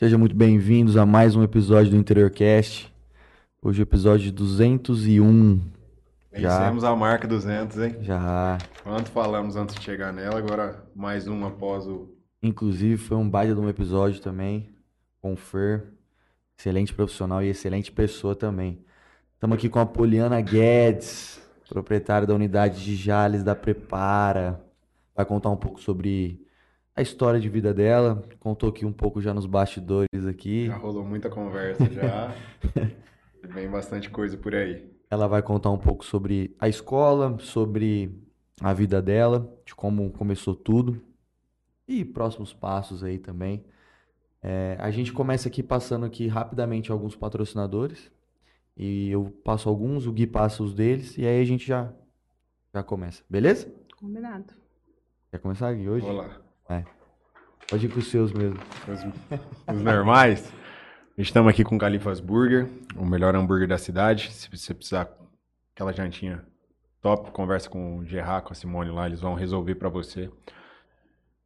Sejam muito bem-vindos a mais um episódio do Interiorcast. Hoje é o episódio 201. Já. Vencemos a marca 200, hein? Já. Quanto falamos antes de chegar nela, agora mais um após o. Inclusive, foi um baita de um episódio também. Com o Fer. Excelente profissional e excelente pessoa também. Estamos aqui com a Poliana Guedes, proprietária da unidade de Jales da Prepara. Vai contar um pouco sobre a história de vida dela. Contou aqui um pouco já nos bastidores aqui. Já rolou muita conversa já. Vem bastante coisa por aí. Ela vai contar um pouco sobre a escola, sobre a vida dela, de como começou tudo e próximos passos aí também. É, a gente começa aqui passando aqui rapidamente alguns patrocinadores e eu passo alguns, o Gui passa os deles e aí a gente já já começa, beleza? Combinado. Quer começar Gui hoje? Olá. Pode ir com os seus mesmo. Os, os normais. Estamos aqui com Califas Burger, o melhor hambúrguer da cidade. Se você precisar aquela jantinha top, conversa com o Gerard, com a Simone lá, eles vão resolver para você.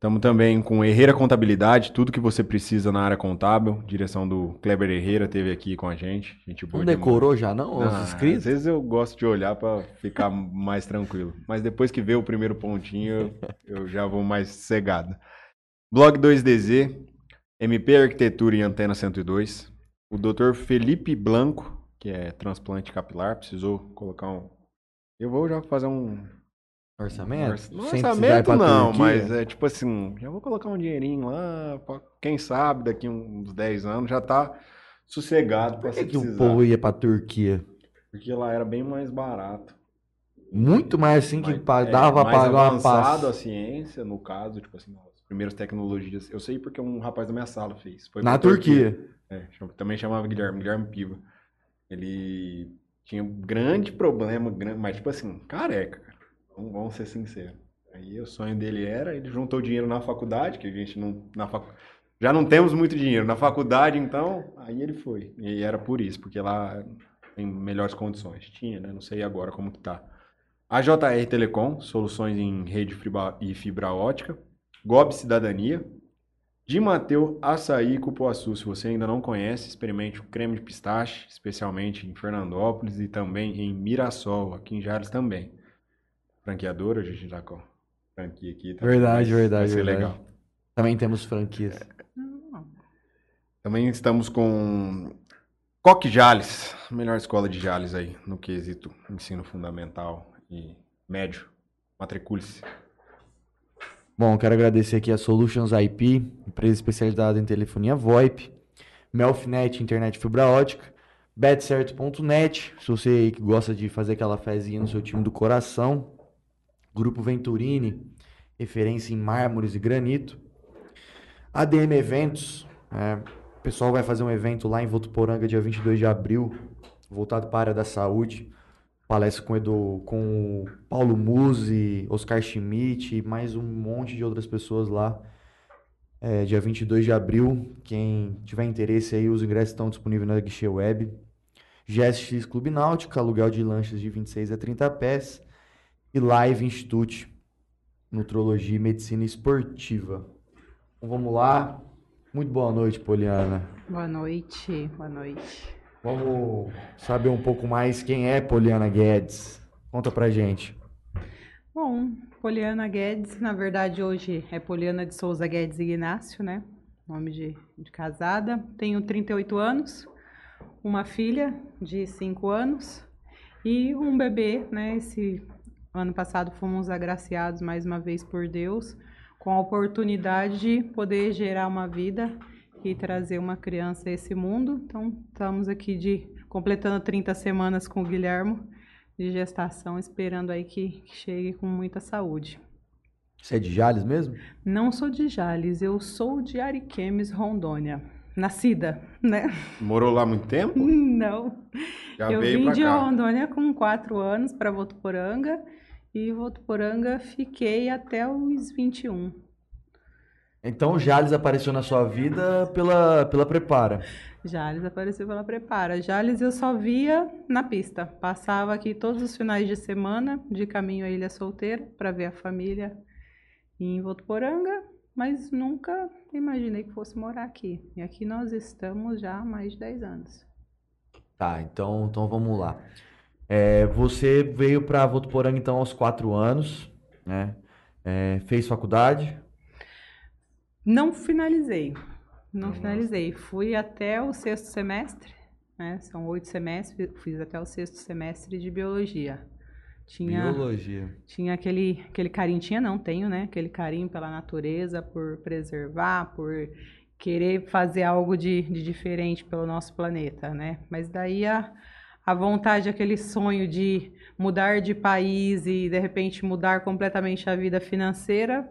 Estamos também com Herreira Contabilidade, tudo que você precisa na área contábil. Direção do Kleber Herreira teve aqui com a gente. Gente boa Não demais. decorou já não, Ah? Às vezes eu gosto de olhar para ficar mais tranquilo. Mas depois que vê o primeiro pontinho, eu, eu já vou mais cegado. Blog 2DZ, MP Arquitetura e Antena 102. O Dr. Felipe Blanco, que é transplante capilar, precisou colocar um. Eu vou já fazer um. Orçamento? Ir orçamento pra não, Turquia? mas é tipo assim, já vou colocar um dinheirinho lá, pra, quem sabe daqui uns 10 anos já tá sossegado pra Por se que, o povo ia pra Turquia? Porque lá era bem mais barato. Muito mais assim que é, dava pra mais pagar uma passa. a ciência, no caso, tipo assim, as primeiras tecnologias. Eu sei porque um rapaz da minha sala fez. Foi Na pra Turquia. É, chama- também chamava Guilherme, Guilherme Piva. Ele tinha um grande problema, mas tipo assim, careca. Vamos, vamos ser sinceros. Aí o sonho dele era, ele juntou dinheiro na faculdade, que a gente não. Na facu... Já não temos muito dinheiro. Na faculdade, então, aí ele foi. E era por isso, porque lá tem melhores condições. Tinha, né? Não sei agora como que tá. A JR Telecom, soluções em rede e fibra ótica. Gob Cidadania. De Mateu Açaí Cupuaçu. Se você ainda não conhece, experimente o creme de pistache, especialmente em Fernandópolis e também em Mirassol, aqui em Jales também. Franqueadora, a gente tá com franquia aqui. Tá Verdade, vai- verdade, Vai ser verdade. legal. Também temos franquias. Não, Também estamos com Coque Jales, melhor escola de Jales aí, no quesito ensino fundamental e médio. Matricule-se. Bom, quero agradecer aqui a Solutions IP, empresa especializada em telefonia VoIP, Melfinet, internet fibra ótica, betcerto.net, se você aí que gosta de fazer aquela fezinha no seu time do coração, Grupo Venturini, referência em mármores e granito, ADM Eventos, é, o pessoal vai fazer um evento lá em Votuporanga dia 22 de abril, voltado para a área da saúde, palestra com, Edu, com o Paulo Musi, Oscar Schmidt e mais um monte de outras pessoas lá. É, dia 22 de abril. Quem tiver interesse aí, os ingressos estão disponíveis na Guichê Web. GSX Clube Náutica, aluguel de lanchas de 26 a 30 pés. E Live Institute, Nutrologia e Medicina Esportiva. Então vamos lá. Muito boa noite, Poliana. Boa noite, boa noite. Vamos saber um pouco mais quem é Poliana Guedes. Conta pra gente. Bom, Poliana Guedes, na verdade hoje é Poliana de Souza Guedes Ignácio, né? Nome de, de casada. Tenho 38 anos, uma filha de 5 anos e um bebê, né? Esse ano passado fomos agraciados mais uma vez por Deus com a oportunidade de poder gerar uma vida e trazer uma criança a esse mundo. Então, estamos aqui de completando 30 semanas com o Guilhermo de gestação, esperando aí que, que chegue com muita saúde. Você é de Jales mesmo? Não sou de Jales, eu sou de Ariquemes, Rondônia. Nascida, né? Morou lá muito tempo? Não. Já eu veio vim de cá. Rondônia com 4 anos para Votuporanga e Votuporanga fiquei até os 21. Então Jales apareceu na sua vida pela, pela Prepara. Jales apareceu pela Prepara. Jales eu só via na pista. Passava aqui todos os finais de semana de caminho à Ilha Solteira para ver a família em Votuporanga. mas nunca imaginei que fosse morar aqui. E aqui nós estamos já há mais de 10 anos. Tá, então, então vamos lá. É, você veio para Votuporanga então aos quatro anos, né? É, fez faculdade? Não finalizei. Não finalizei. Fui até o sexto semestre, né? São oito semestres, fiz até o sexto semestre de biologia. Tinha, Biologia. tinha aquele, aquele carinho, tinha não, tenho, né? Aquele carinho pela natureza, por preservar, por querer fazer algo de, de diferente pelo nosso planeta, né? Mas daí a, a vontade, aquele sonho de mudar de país e de repente mudar completamente a vida financeira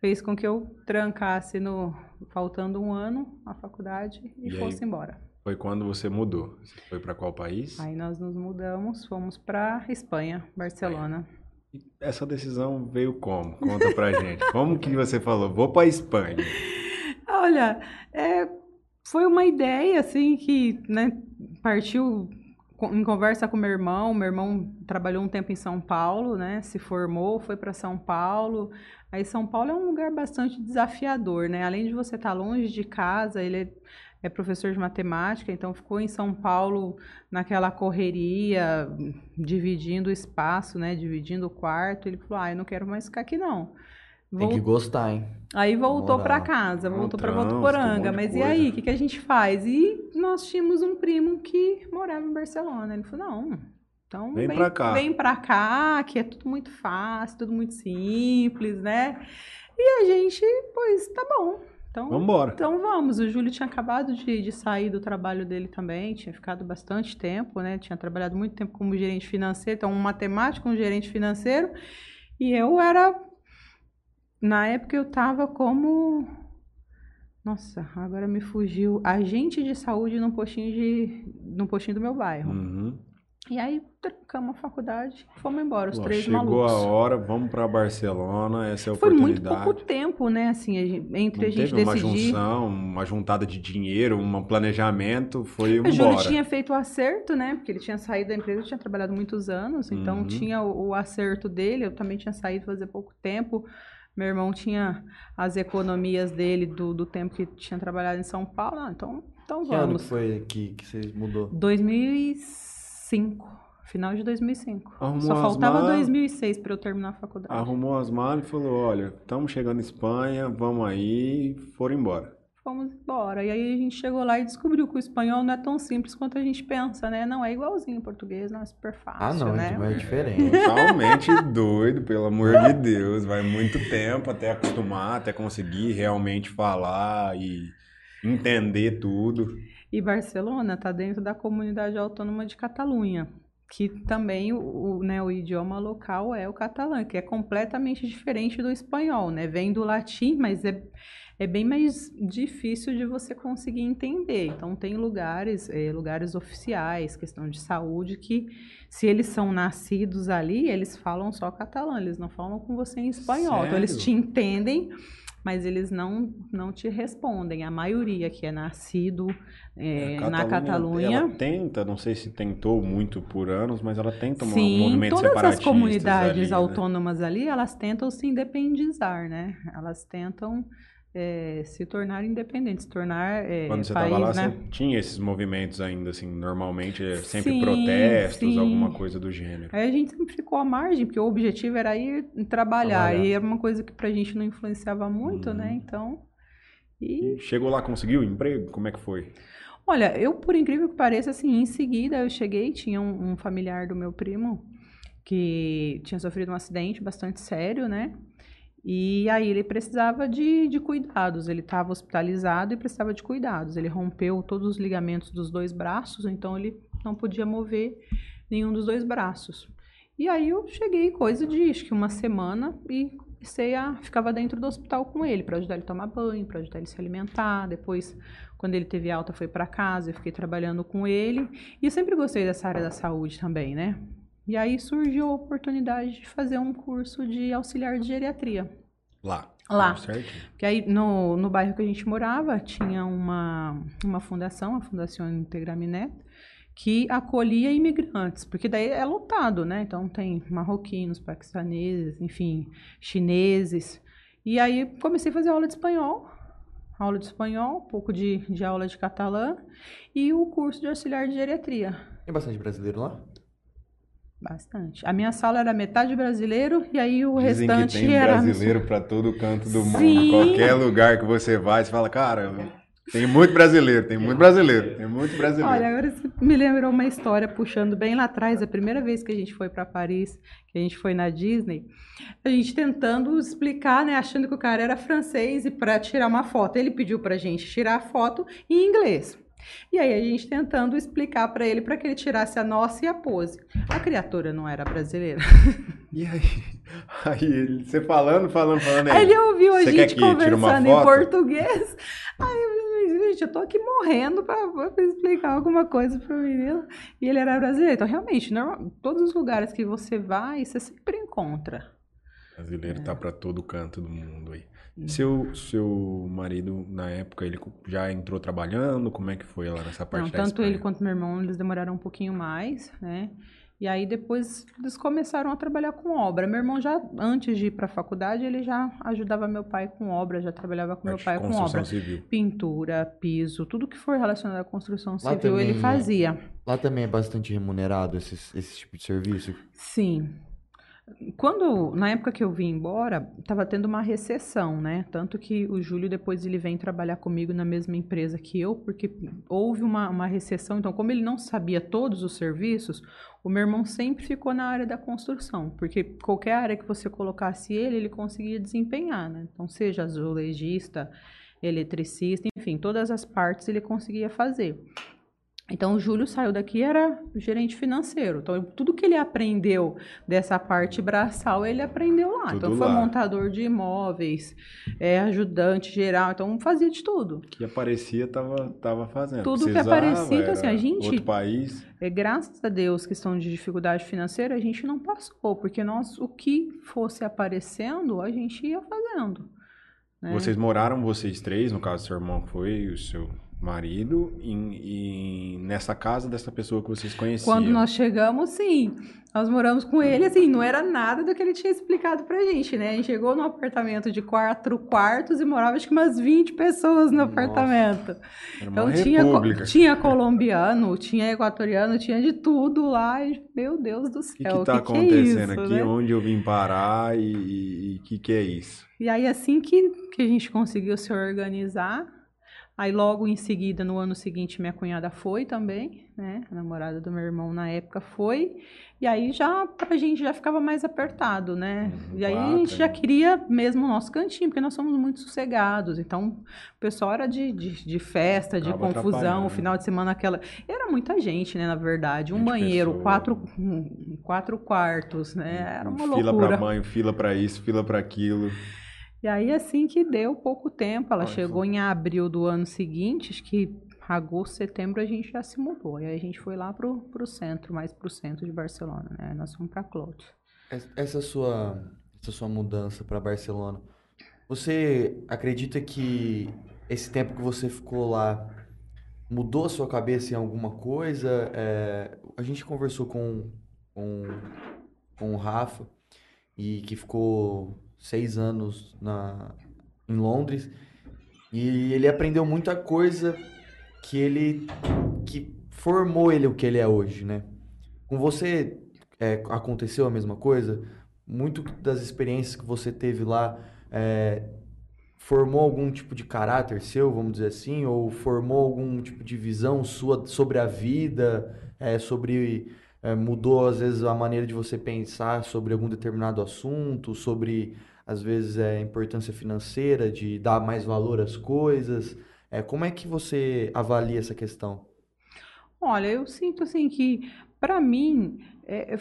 fez com que eu trancasse no faltando um ano a faculdade e, E fosse embora. Foi quando você mudou. Você foi pra qual país? Aí nós nos mudamos, fomos para Espanha, Barcelona. E Essa decisão veio como? Conta pra gente. Como que você falou? Vou pra Espanha. Olha, é, foi uma ideia assim que né, partiu em conversa com meu irmão. Meu irmão trabalhou um tempo em São Paulo, né? Se formou, foi para São Paulo. Aí São Paulo é um lugar bastante desafiador, né? Além de você estar longe de casa, ele é, é professor de matemática, então ficou em São Paulo naquela correria, dividindo o espaço, né? Dividindo o quarto. Ele falou: "Ah, eu não quero mais ficar aqui não." Tem que gostar, hein? Aí voltou para casa, Um voltou para um Votuporanga. de Mas e aí, o que, que a gente faz? E nós tínhamos um primo que morava em Barcelona. Ele falou: não, então Vem pra cá." Vem pra cá, que é tudo muito fácil, tudo muito simples, né? E a gente, pois, tá bom. Então, Vambora. então vamos. O Júlio tinha acabado de, de sair do trabalho dele também, tinha ficado bastante tempo, né? Tinha trabalhado muito tempo como gerente financeiro, então um matemático, um gerente financeiro. E eu era. Na época eu estava como. Nossa, agora me fugiu. Agente de saúde num postinho, de, num postinho do meu bairro. Uhum. E aí trancamos a faculdade fomos embora, os Ó, três Chegou malucos. a hora, vamos pra Barcelona, essa é a Foi muito oportunidade. pouco tempo, né? Assim, a gente- entre Não a gente teve uma decidir. junção, uma juntada de dinheiro, um planejamento, foi O Júlio embora. tinha feito o acerto, né? Porque ele tinha saído da empresa, tinha trabalhado muitos anos, então Uhum. tinha o, o acerto dele. Eu também tinha saído fazer pouco tempo. Meu irmão tinha as economias dele do, do tempo que tinha trabalhado em São Paulo. Ah, então, então Que ano que vamos. foi que, que você mudou? 2005. Final de 2005. Arrumou Só faltava malas. 2006 para eu terminar a faculdade. Arrumou as malas e falou: Olha, estamos chegando em Espanha, vamos aí. E foram embora. Fomos embora. E aí a gente chegou lá e descobriu que o espanhol não é tão simples quanto a gente pensa, né? Não é igualzinho o português, não é super fácil, Ah, não, né? então é diferente. Totalmente doido, pelo amor de Deus. Vai muito tempo até acostumar, até conseguir realmente falar e entender tudo. E Barcelona está dentro da comunidade autônoma de Catalunha, que também o, o, né, o idioma local é o catalã, que é completamente diferente do espanhol, né? Vem do latim, mas é, é bem mais difícil de você conseguir entender. Então tem lugares, eh, lugares oficiais, questão de saúde, que se eles são nascidos ali, eles falam só catalã, eles não falam com você em espanhol. Então eles Sério? te entendem, mas eles não, não te respondem. A maioria que é nascido eh, A na Catalunha. Ela tenta, não sei se tentou muito por anos, mas ela tenta um Sim, movimento todas as separatista comunidades ali, né? autônomas ali, elas tentam se independizar, né? Elas tentam eh, se tornar independentes, se tornar eh, Quando você estava lá, né? você tinha esses movimentos ainda, assim, normalmente é sempre Sim, protestos, sim. alguma coisa do gênero. Aí a gente sempre ficou à margem, porque o objetivo era ir trabalhar, Trabalhar. e era uma coisa que pra gente não influenciava muito, né? Uhum. Então, e E chegou lá, conseguiu emprego? Como é que foi? Olha, eu, por incrível que pareça, assim, em seguida eu cheguei, tinha um, um familiar do meu primo que tinha sofrido um acidente bastante sério, né? E aí ele precisava de, de cuidados, ele estava hospitalizado e precisava de cuidados. Ele rompeu todos os ligamentos dos dois braços, então ele não podia mover nenhum dos dois braços. E aí eu cheguei, coisa de acho que uma semana, e comecei a. ficava dentro do hospital com ele, para ajudar ele a tomar banho, para ajudar ele a se alimentar. Depois, quando ele teve alta, foi para casa, eu fiquei trabalhando com ele. E eu sempre gostei dessa área da saúde também, né? E aí surgiu a oportunidade de fazer um curso de auxiliar de geriatria. Lá. Lá. Certinho. Porque aí no, no bairro que a gente morava tinha uma, uma fundação, a Fundação Integraminet, que acolhia imigrantes, porque daí é lotado, né? Então tem marroquinos, paquistaneses, enfim, chineses. E aí comecei a fazer aula de espanhol, aula de espanhol, um pouco de, de aula de catalã e o curso de auxiliar de geriatria. Tem bastante brasileiro lá? Bastante. A minha sala era metade brasileiro e aí o Dizem restante que tem era. brasileiro pra todo canto do mundo. Sim. Qualquer lugar que você vai, você fala, cara, tem muito brasileiro, tem muito brasileiro, tem muito brasileiro. Olha, agora você me lembrou uma história puxando bem lá atrás, a primeira vez que a gente foi para Paris, que a gente foi na Disney, a gente tentando explicar, né, achando que o cara era francês e para tirar uma foto, ele pediu pra gente tirar a foto em inglês. E aí a gente tentando explicar para ele para que ele tirasse a nossa e a pose. A criatura não era brasileira. E aí? Aí ele, você falando, falando, falando. Aí ele ouviu a gente conversando em português. Aí eu falei, gente, eu tô aqui morrendo pra, pra explicar alguma coisa pro menino. E ele era brasileiro. Então, realmente, normal, todos os lugares que você vai, você sempre encontra. Brasileiro tá pra todo canto do mundo aí. Hum. Seu, seu marido, na época, ele já entrou trabalhando? Como é que foi lá nessa parte Não, da tanto ele Espanha? quanto meu irmão, eles demoraram um pouquinho mais, né? E aí depois eles começaram a trabalhar com obra. Meu irmão já, antes de ir para a faculdade, ele já ajudava meu pai com obra, já trabalhava com meu Parte de pai com construção obra. civil. Pintura, piso, tudo que for relacionado à construção Lá civil, ele também é- fazia. Lá também é bastante remunerado esses, esse tipo de serviço. Sim. Quando, na época que eu vim embora, estava tendo uma recessão, né? Tanto que o Júlio depois ele vem trabalhar comigo na mesma empresa que eu, porque houve uma, uma recessão. Então, como ele não sabia todos os serviços, o meu irmão sempre ficou na área da construção, porque qualquer área que você colocasse ele, ele conseguia desempenhar, né? Então, seja azulejista, eletricista, enfim, todas as partes ele conseguia fazer. Então, o Júlio saiu daqui era gerente financeiro. Então, tudo que ele aprendeu dessa parte braçal, ele aprendeu lá. Tudo então, foi lá. montador de imóveis, é, ajudante geral. Então, fazia de tudo. que aparecia tava, tava fazendo. Tudo que Precisava, aparecia, então, assim, a gente- Outro país. É, graças a Deus, questão de dificuldade financeira, a gente não passou, porque nós, o que fosse aparecendo, a gente ia fazendo. né? Vocês moraram, vocês três, no caso, seu irmão foi e o seu marido, em, em- nessa casa dessa pessoa que vocês conheciam. Quando nós chegamos, sim. Nós moramos com ele, assim, não era nada do que ele tinha explicado pra gente, né? A gente chegou num apartamento de quatro quartos e morava acho que umas 20 pessoas no Nossa. apartamento. Era uma Então tinha, co- tinha colombiano, tinha equatoriano, tinha de tudo lá. E, meu Deus do O que céu, que tá que que é acontecendo isso, aqui? né? Onde eu vim parar e o que que é isso? E aí, assim que, que a gente conseguiu se organizar, aí logo em seguida, no ano seguinte, minha cunhada foi também, né? A namorada do meu irmão na época foi. E aí já pra gente já ficava mais apertado, né? Uhum, e aí a claro, gente já é. queria mesmo o nosso cantinho, porque nós somos muito sossegados. Então, o pessoal era de, de, de festa, de Acaba confusão, o final de semana aquela. Era muita gente, né, na verdade. Um 20 banheiro, quatro, hum, quatro quartos, né? Era uma fila loucura. pra banho, fila pra isso, fila pra aquilo. E aí, assim que deu pouco tempo, ela Olha chegou só. em abril do ano seguinte, acho que agosto, setembro a gente já se mudou. E aí a gente foi lá pro, pro centro, mais pro centro de Barcelona, né? Nós fomos pra. Es- Essa sua, essa sua mudança para Barcelona, você acredita que esse tempo que você ficou lá mudou a sua cabeça em alguma coisa? É, a gente conversou com, com, com o Rafa, e que ficou seis anos na, em Londres, e ele aprendeu muita coisa que ele que formou ele o que ele é hoje, né? Com você é, aconteceu a mesma coisa? Muito das experiências que você teve lá é, formou algum tipo de caráter seu, vamos dizer assim, ou formou algum tipo de visão sua sobre a vida, é, sobre é, mudou às vezes a maneira de você pensar sobre algum determinado assunto, sobre às vezes é, importância financeira de dar mais valor às coisas. É, como é que você avalia essa questão? Olha, eu sinto assim que, para mim, é, é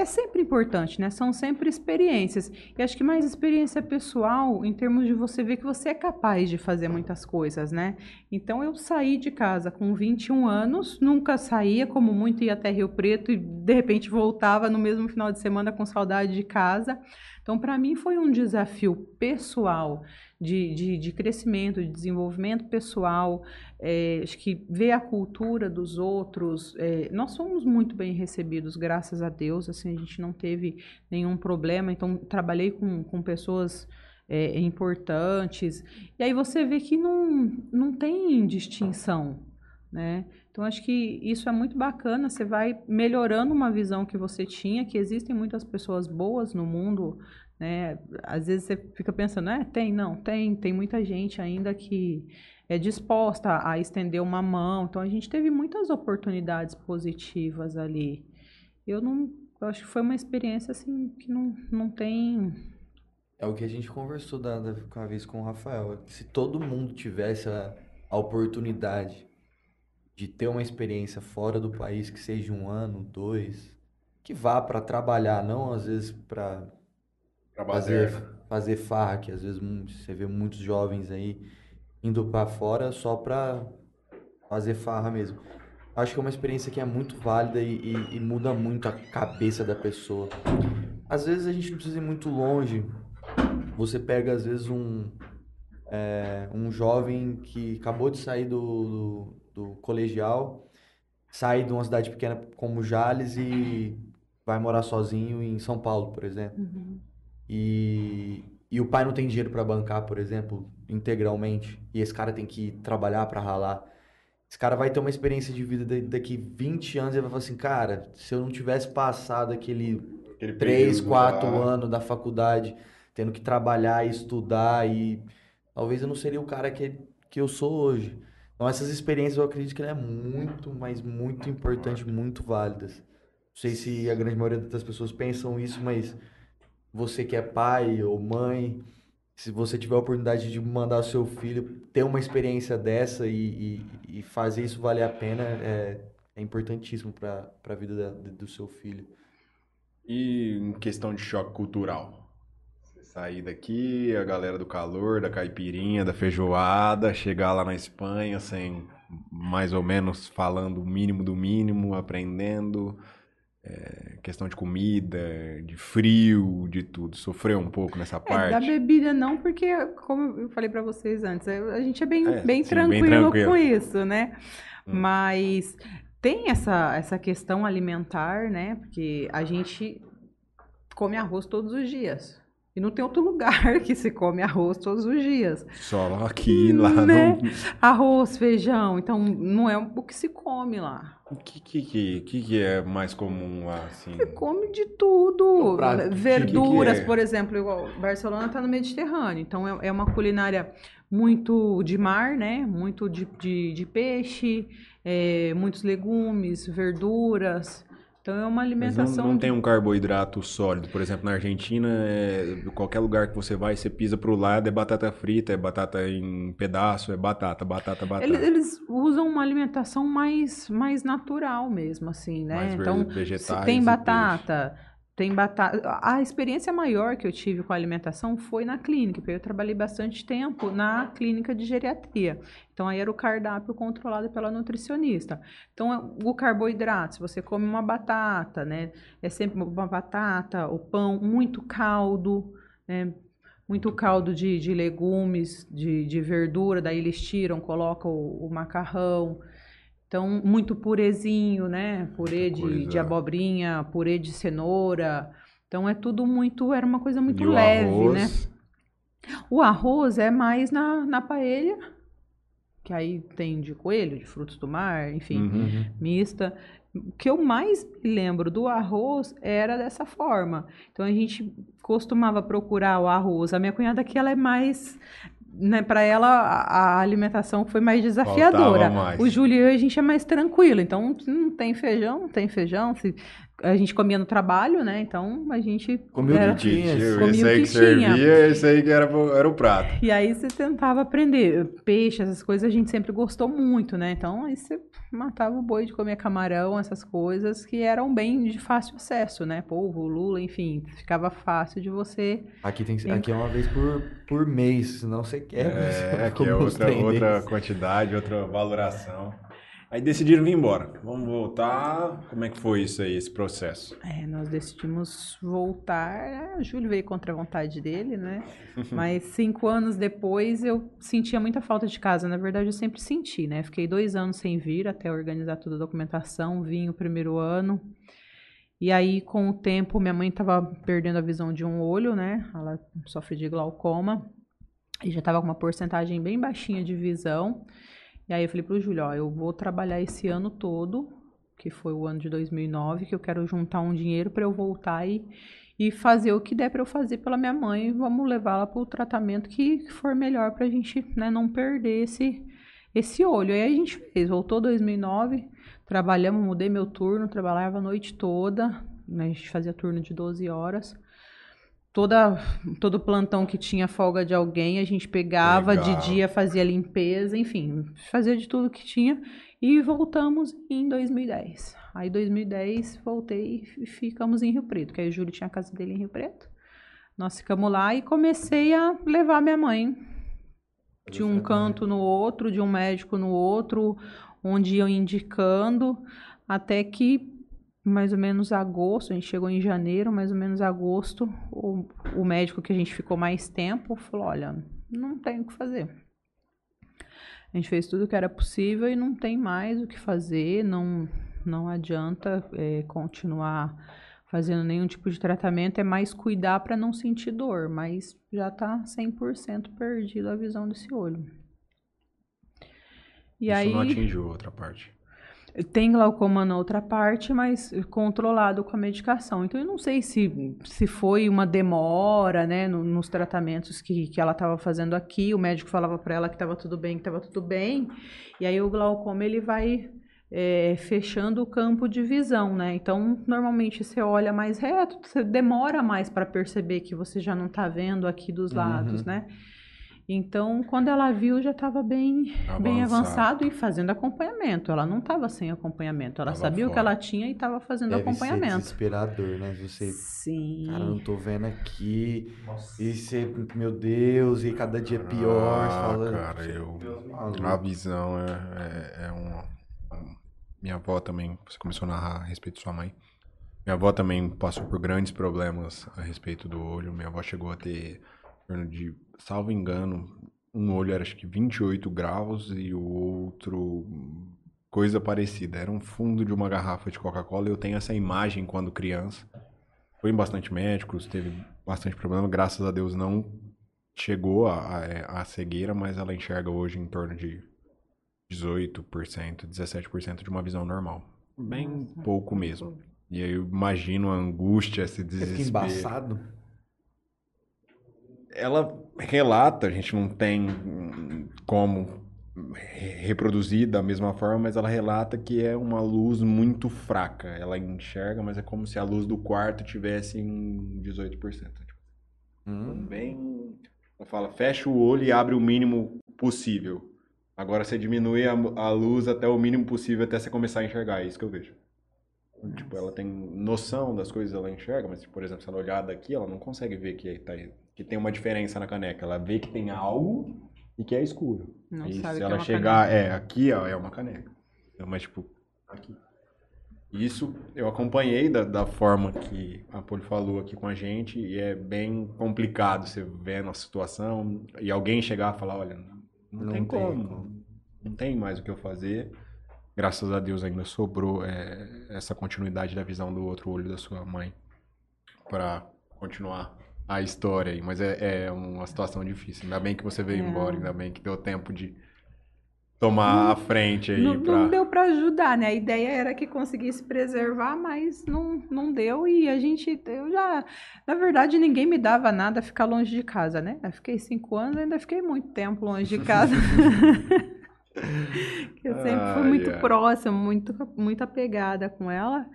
é sempre importante, né? São sempre experiências. E acho que mais experiência pessoal, em termos de você ver que você é capaz de fazer muitas coisas, né? Então, eu saí de casa com 21 anos, nunca saía, como muito ia até Rio Preto e de repente voltava no mesmo final de semana com saudade de casa. Então, para mim, foi um desafio pessoal de, de, de crescimento, de desenvolvimento pessoal. É, acho que ver a cultura dos outros. é, nós fomos muito bem recebidos, graças a Deus. Assim, a gente não teve nenhum problema. Então, trabalhei com, com pessoas é, importantes. E aí você vê que não, não tem distinção, né? Então, acho que isso é muito bacana. Você vai melhorando uma visão que você tinha, que existem muitas pessoas boas no mundo, né? Às vezes você fica pensando, é, tem, não, tem, tem muita gente ainda que é disposta a estender uma mão. Então, a gente teve muitas oportunidades positivas ali. Eu não, eu acho que foi uma experiência assim que não, não tem. É o que a gente conversou da, da, uma vez com o Rafael. É se todo mundo tivesse a, a oportunidade de ter uma experiência fora do país, que seja um ano, dois, que vá para trabalhar, não às vezes para fazer, fazer farra, que às vezes você vê muitos jovens aí indo para fora só para fazer farra mesmo. Acho que é uma experiência que é muito válida e, e, e, muda muito a cabeça da pessoa. Às vezes a gente não precisa ir muito longe. Você pega, às vezes, um, é, um jovem que acabou de sair do, do, do colegial, sai de uma cidade pequena como Jales e vai morar sozinho em São Paulo, por exemplo. Uhum. E, e o pai não tem dinheiro para bancar, por exemplo, integralmente, e esse cara tem que trabalhar para ralar. Esse cara vai ter uma experiência de vida daqui 20 anos e vai falar assim, cara, se eu não tivesse passado aquele, aquele 3, 4 lá. anos da faculdade, tendo que trabalhar e estudar e talvez eu não seria o cara que, que eu sou hoje. Então essas experiências eu acredito que é muito, mas muito importante, muito válidas. Não sei se a grande maioria das pessoas pensam isso, mas você que é pai ou mãe, se você tiver a oportunidade de mandar seu filho ter uma experiência dessa e, e, e fazer isso valer a pena, é, é importantíssimo para a vida da, do seu filho. E em questão de choque cultural? Sair daqui, a galera do calor, da caipirinha, da feijoada, chegar lá na Espanha sem mais ou menos falando o mínimo do mínimo, aprendendo. É, questão de comida, de frio, de tudo. Sofreu um pouco nessa é, parte? Da bebida não, porque, como eu falei para vocês antes, a gente é bem, é, bem, sim, tranquilo bem, tranquilo com isso, né? Hum. Mas tem essa, essa questão alimentar, né? Porque a gente come arroz todos os dias. E não tem outro lugar que se come arroz todos os dias. Só aqui, lá né? no... Arroz, feijão. Então, não é o que se come lá. O que, que, que, que é mais comum lá, assim? Você come de tudo. Verduras, que que é? por exemplo. Igual Barcelona está no Mediterrâneo. Então, é, é uma culinária muito de mar, né? Muito de, de, de peixe, é, muitos legumes, verduras. Então é uma alimentação. Mas não, não tem um carboidrato sólido. Por exemplo, na Argentina, é, qualquer lugar que você vai, você pisa pro lado, é batata frita, é batata em pedaço, é batata, batata, batata. Eles, eles usam uma alimentação mais, mais natural mesmo, assim, né? Mais então, vegetais tem batata. Tem batata. A experiência maior que eu tive com a alimentação foi na clínica, porque eu trabalhei bastante tempo na clínica de geriatria. Então aí era o cardápio controlado pela nutricionista. Então o carboidrato, se você come uma batata, né? É sempre uma batata, o pão, muito caldo, né? Muito caldo de, de legumes, de, de verdura, daí eles tiram, colocam o, o macarrão. Então, muito purezinho, né? Purê de, de abobrinha, purê de cenoura. Então, é tudo muito. Era uma coisa muito e leve, o né? O arroz é mais na, na paella, que aí tem de coelho, de frutos do mar, enfim, uhum. mista. O que eu mais me lembro do arroz era dessa forma. Então a gente costumava procurar o arroz. A minha cunhada aqui ela é mais né, para ela a alimentação foi mais desafiadora. Mais. O Júlio e eu, a gente é mais tranquilo. Então, não tem feijão, não tem feijão. Se, a gente comia no trabalho, né? Então a gente. Comia o que tinha. Comia esse aí que, servia, esse aí que era, era o prato. E aí você tentava aprender. Peixe, essas coisas a gente sempre gostou muito, né? Então aí você matava o boi de comer camarão, essas coisas que eram bem de fácil acesso, né? Polvo, lula, enfim. Ficava fácil de você. Aqui, tem, aqui é uma vez por, por mês, senão você quer. É, aqui é outra, outra quantidade, outra valoração. Aí decidiram vir embora. Vamos voltar. Como é que foi isso aí, esse processo? É, nós decidimos voltar. O Júlio veio contra a vontade dele, né? Mas cinco anos depois eu sentia muita falta de casa. Na verdade, eu sempre senti, né? Fiquei dois anos sem vir até organizar toda a documentação. Vim o primeiro ano. E aí, com o tempo, minha mãe estava perdendo a visão de um olho, né? Ela sofre de glaucoma e já estava com uma porcentagem bem baixinha de visão. E aí eu falei pro Júlio, ó, eu vou trabalhar esse ano todo, que foi o ano de 2009, que eu quero juntar um dinheiro para eu voltar e, e fazer o que der para eu fazer pela minha mãe. Vamos levá-la para o tratamento que for melhor para a gente né, não perder esse, esse olho. Aí a gente fez, voltou 2009, trabalhamos, mudei meu turno, trabalhava a noite toda, né, a gente fazia turno de 12 horas. Toda, todo plantão que tinha folga de alguém, a gente pegava Legal. de dia, fazia limpeza, enfim, fazia de tudo que tinha. E voltamos em 2010. Aí, 2010, voltei e ficamos em Rio Preto, que aí o Júlio tinha a casa dele em Rio Preto. Nós ficamos lá e comecei a levar minha mãe de um canto no outro, de um médico no outro, onde iam indicando, até que mais ou menos agosto, a gente chegou em janeiro, mais ou menos agosto, o, o médico que a gente ficou mais tempo falou, olha, não tem o que fazer. A gente fez tudo o que era possível e não tem mais o que fazer, não, não adianta é, continuar fazendo nenhum tipo de tratamento, é mais cuidar para não sentir dor, mas já está 100% perdido a visão desse olho. E Isso aí não atingiu a outra parte. Tem glaucoma na outra parte, mas controlado com a medicação. Então eu não sei se, se foi uma demora, né, no- nos tratamentos que, que ela estava fazendo aqui. O médico falava para ela que estava tudo bem, que estava tudo bem. E aí o glaucoma ele vai é, fechando o campo de visão, né? Então normalmente você olha mais reto, você demora mais para perceber que você já não está vendo aqui dos lados, Uhum. né? Então, quando ela viu, já estava bem, bem Avançado. avançado e fazendo acompanhamento. Ela não estava sem acompanhamento. Ela Tava sabia o que fora. ela tinha e estava fazendo Deve ser acompanhamento. desesperador, né? Você, Sim. cara, não tô vendo aqui. E você, meu Deus, e cada dia pior. Ah, fala, cara, eu... A visão é, é, é um... Minha avó também, você começou a narrar a respeito de sua mãe. Minha avó também passou por grandes problemas a respeito do olho. Minha avó chegou a ter, torno de, salvo engano, um olho era acho que 28 graus e o outro coisa parecida. Era um fundo de uma garrafa de Coca-Cola. Eu tenho essa imagem quando criança. Foi em bastante médicos, teve bastante problema. Graças a Deus não chegou a, a, a cegueira, mas ela enxerga hoje em torno de 18%, 17% de uma visão normal. Bem pouco mesmo. E aí eu imagino a angústia, esse Você fica desespero. embaçado. Ela relata, a gente não tem como re- reproduzir da mesma forma, mas ela relata que é uma luz muito fraca. Ela enxerga, mas é como se a luz do quarto tivesse em 18%. Tipo, Hum. bem. Ela fala, fecha o olho e abre o mínimo possível. Agora você diminui a, a luz até o mínimo possível até você começar a enxergar. É isso que eu vejo. Tipo, ela tem noção das coisas, ela enxerga, mas, por exemplo, se ela olhar daqui, ela não consegue ver que, tá, que tem uma diferença na caneca. Ela vê que tem algo e que é escuro. Não e sabe se que é ela uma chegar, caneca. é, aqui, ó, é uma caneca. Mas, tipo, aqui. Isso eu acompanhei da, da forma que a Poli falou aqui com a gente e é bem complicado você vendo a situação e alguém chegar e falar, olha, não, Não tem, tem como, como. não tem mais o que eu fazer. Graças a Deus ainda sobrou é, essa continuidade da visão do outro olho da sua mãe para continuar a história aí, mas é, é uma situação difícil. Ainda bem que você veio É. embora, ainda bem que deu tempo de tomar a frente aí Não, pra... não deu para ajudar, né? A ideia era que conseguisse preservar, mas não, não deu. E a gente, eu já, na verdade, ninguém me dava nada ficar longe de casa, né? Eu fiquei cinco anos, ainda fiquei muito tempo longe de casa. eu sempre fui Ai, muito ai. próxima, muito, muito apegada com ela.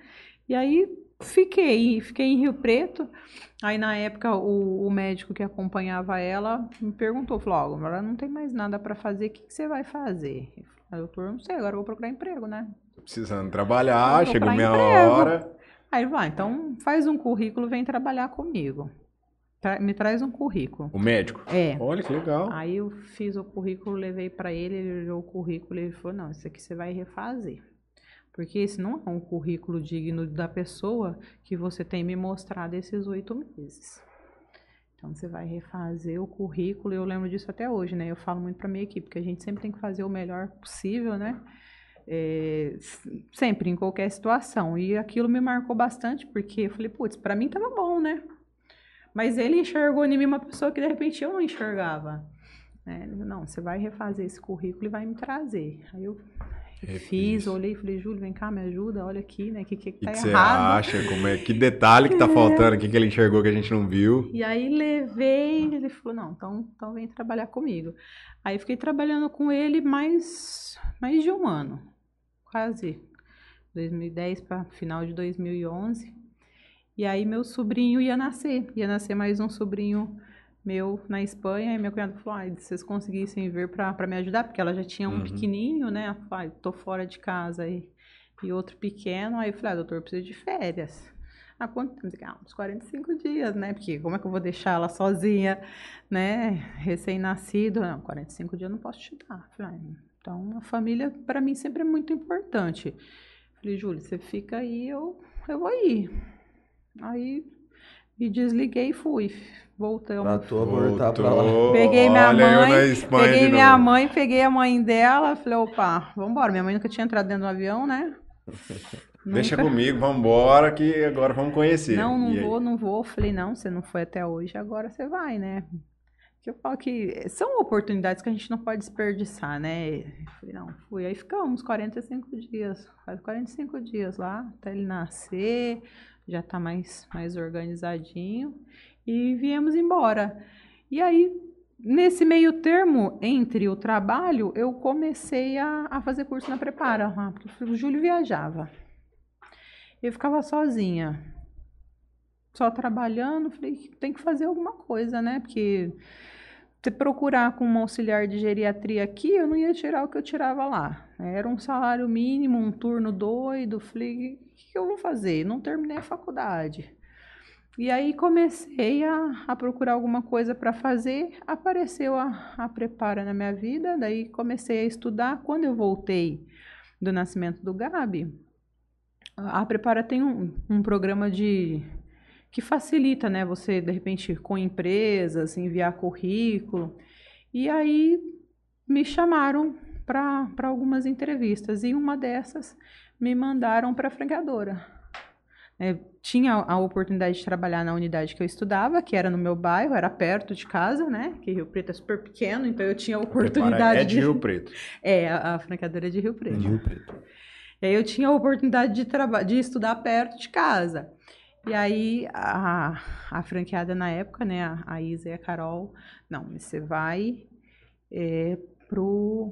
E aí fiquei, fiquei em Rio Preto. Aí na época o, o médico que acompanhava ela me perguntou, falou, ó, agora não tem mais nada para fazer, o que, que você vai fazer? Eu falei, doutor, não sei, agora eu vou procurar emprego, né? Tô precisando trabalhar, chegou minha emprego. hora. Aí vai, então faz um currículo, vem trabalhar comigo. Tra- me traz um currículo. O médico. É. Olha que legal. Aí eu fiz o currículo, levei para ele, ele olhou o currículo e ele falou: "Não, isso aqui você vai refazer". Porque esse não é um currículo digno da pessoa que você tem me mostrado esses oito meses. Então você vai refazer o currículo, eu lembro disso até hoje, né? Eu falo muito para minha equipe que a gente sempre tem que fazer o melhor possível, né? é, sempre, em qualquer situação. E aquilo me marcou bastante, porque eu falei, putz, pra mim tava bom, né? Mas ele enxergou em mim uma pessoa que de repente eu não enxergava. Né? Não, você vai refazer esse currículo e vai me trazer. Aí eu fiz, olhei e falei, Júlio, vem cá, me ajuda, olha aqui, né? O que, que, que tá que errado? Você acha? Como é, que detalhe que tá faltando? O que, que ele enxergou que a gente não viu? E aí levei, ele falou, não, então, então vem trabalhar comigo. Aí fiquei trabalhando com ele mais, mais de um ano, quase 2010 para final de 2011. E aí meu sobrinho ia nascer, ia nascer mais um sobrinho meu na Espanha, e meu cunhado falou, ah, se vocês conseguissem vir para me ajudar, porque ela já tinha um Uhum. pequenininho, né, falou, ah, tô fora de casa e, e outro pequeno, aí eu falei, ah, doutor, eu preciso de férias. Ah, quanto tempo? Ah, uns 45 dias, né, porque como é que eu vou deixar ela sozinha, né, recém-nascido? Não, 45 dias eu não posso te dar. Falei, ah, então, a família, para mim, sempre é muito importante. Falei, Júlio, você fica aí, eu, eu vou ir. Aí, me desliguei e fui. Voltamos. Tratou voltar pra lá. Voltou. Peguei minha Olha mãe, na Espanha peguei minha novo. mãe, peguei a mãe dela, falei, opa, vambora. Minha mãe nunca tinha entrado dentro do avião, né? Deixa Nunca. comigo, vambora, que agora vamos conhecer. Não, não E aí? vou, não vou. Falei, não, você não foi até hoje, agora você vai, né? Que eu falo que são oportunidades que a gente não pode desperdiçar, né? Falei, não, fui. Aí ficamos 45 dias, quase 45 dias lá, até ele nascer, já tá mais, mais organizadinho. E viemos embora. E aí, nesse meio termo, entre o trabalho, eu comecei a, a fazer curso na Prepara, o Júlio viajava. Eu ficava sozinha só trabalhando, falei, tem que fazer alguma coisa, né? Porque se procurar com um auxiliar de geriatria aqui, eu não ia tirar o que eu tirava lá. Era um salário mínimo, um turno doido. Falei, o que eu vou fazer? Não terminei a faculdade. E aí comecei a, a procurar alguma coisa para fazer. Apareceu a, a Prepara na minha vida, daí comecei a estudar. Quando eu voltei do nascimento do Gabi, a Prepara tem um, um programa de que facilita, né? Você, de repente, com empresas, enviar currículo. E aí me chamaram para algumas entrevistas. E uma dessas me mandaram para a franqueadora. É, tinha a oportunidade de trabalhar na unidade que eu estudava, que era no meu bairro, era perto de casa, né? Que Rio Preto é super pequeno, então eu tinha a oportunidade É de Rio Preto. É, a, a franqueadora é de Rio Preto. De Rio Preto. E aí eu tinha a oportunidade de, traba- de estudar perto de casa. E aí a, a franqueada na época, né, a, a Isa e a Carol, não, você vai é,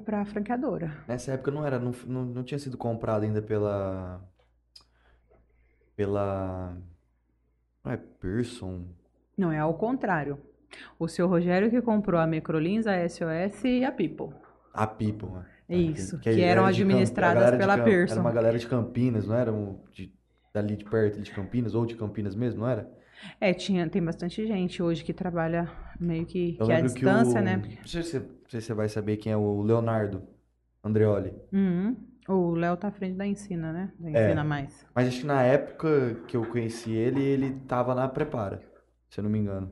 para a franqueadora. Nessa época não era, não, não, não tinha sido comprado ainda pela. Pela. Não é Pearson? Não, é ao contrário. O seu Rogério que comprou a Microlins, a SOS e a People. A People, né? É isso, que, era eram de Camp- a administradas pela Pearson. Era uma galera de Campinas, não era? Um de, dali de perto de Campinas, ou de Campinas mesmo, não era? É, tinha, tem bastante gente hoje que trabalha meio que, Eu que à distância, o, né? Não sei, se, não sei se você vai saber quem é o Leonardo Andreoli. Uhum. O Léo tá à frente da Ensina, né? Da É. Ensina Mais. Mas acho que na época que eu conheci ele, ele tava na Prepara, se eu não me engano.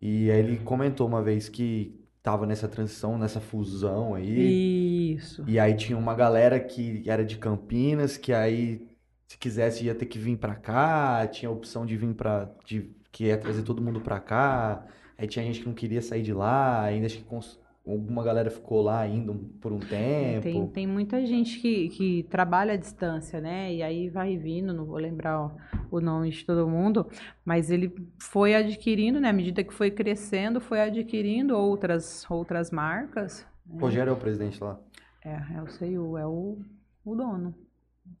E aí ele comentou uma vez que tava nessa transição, nessa fusão aí. Isso. E aí tinha uma galera que era de Campinas, que aí, se quisesse, ia ter que vir pra cá. Tinha a opção de vir pra. De, que ia trazer todo mundo pra cá. Aí tinha gente que não queria sair de lá. Ainda acho que cons- alguma galera ficou lá ainda por um Tem, tempo. tem muita gente que, que trabalha à distância, né? E aí vai vindo, não vou lembrar o, o nome de todo mundo, mas ele foi adquirindo, né? À medida que foi crescendo, foi adquirindo outras, outras marcas. O Rogério é o presidente lá. É, é o CIU, é o, o dono.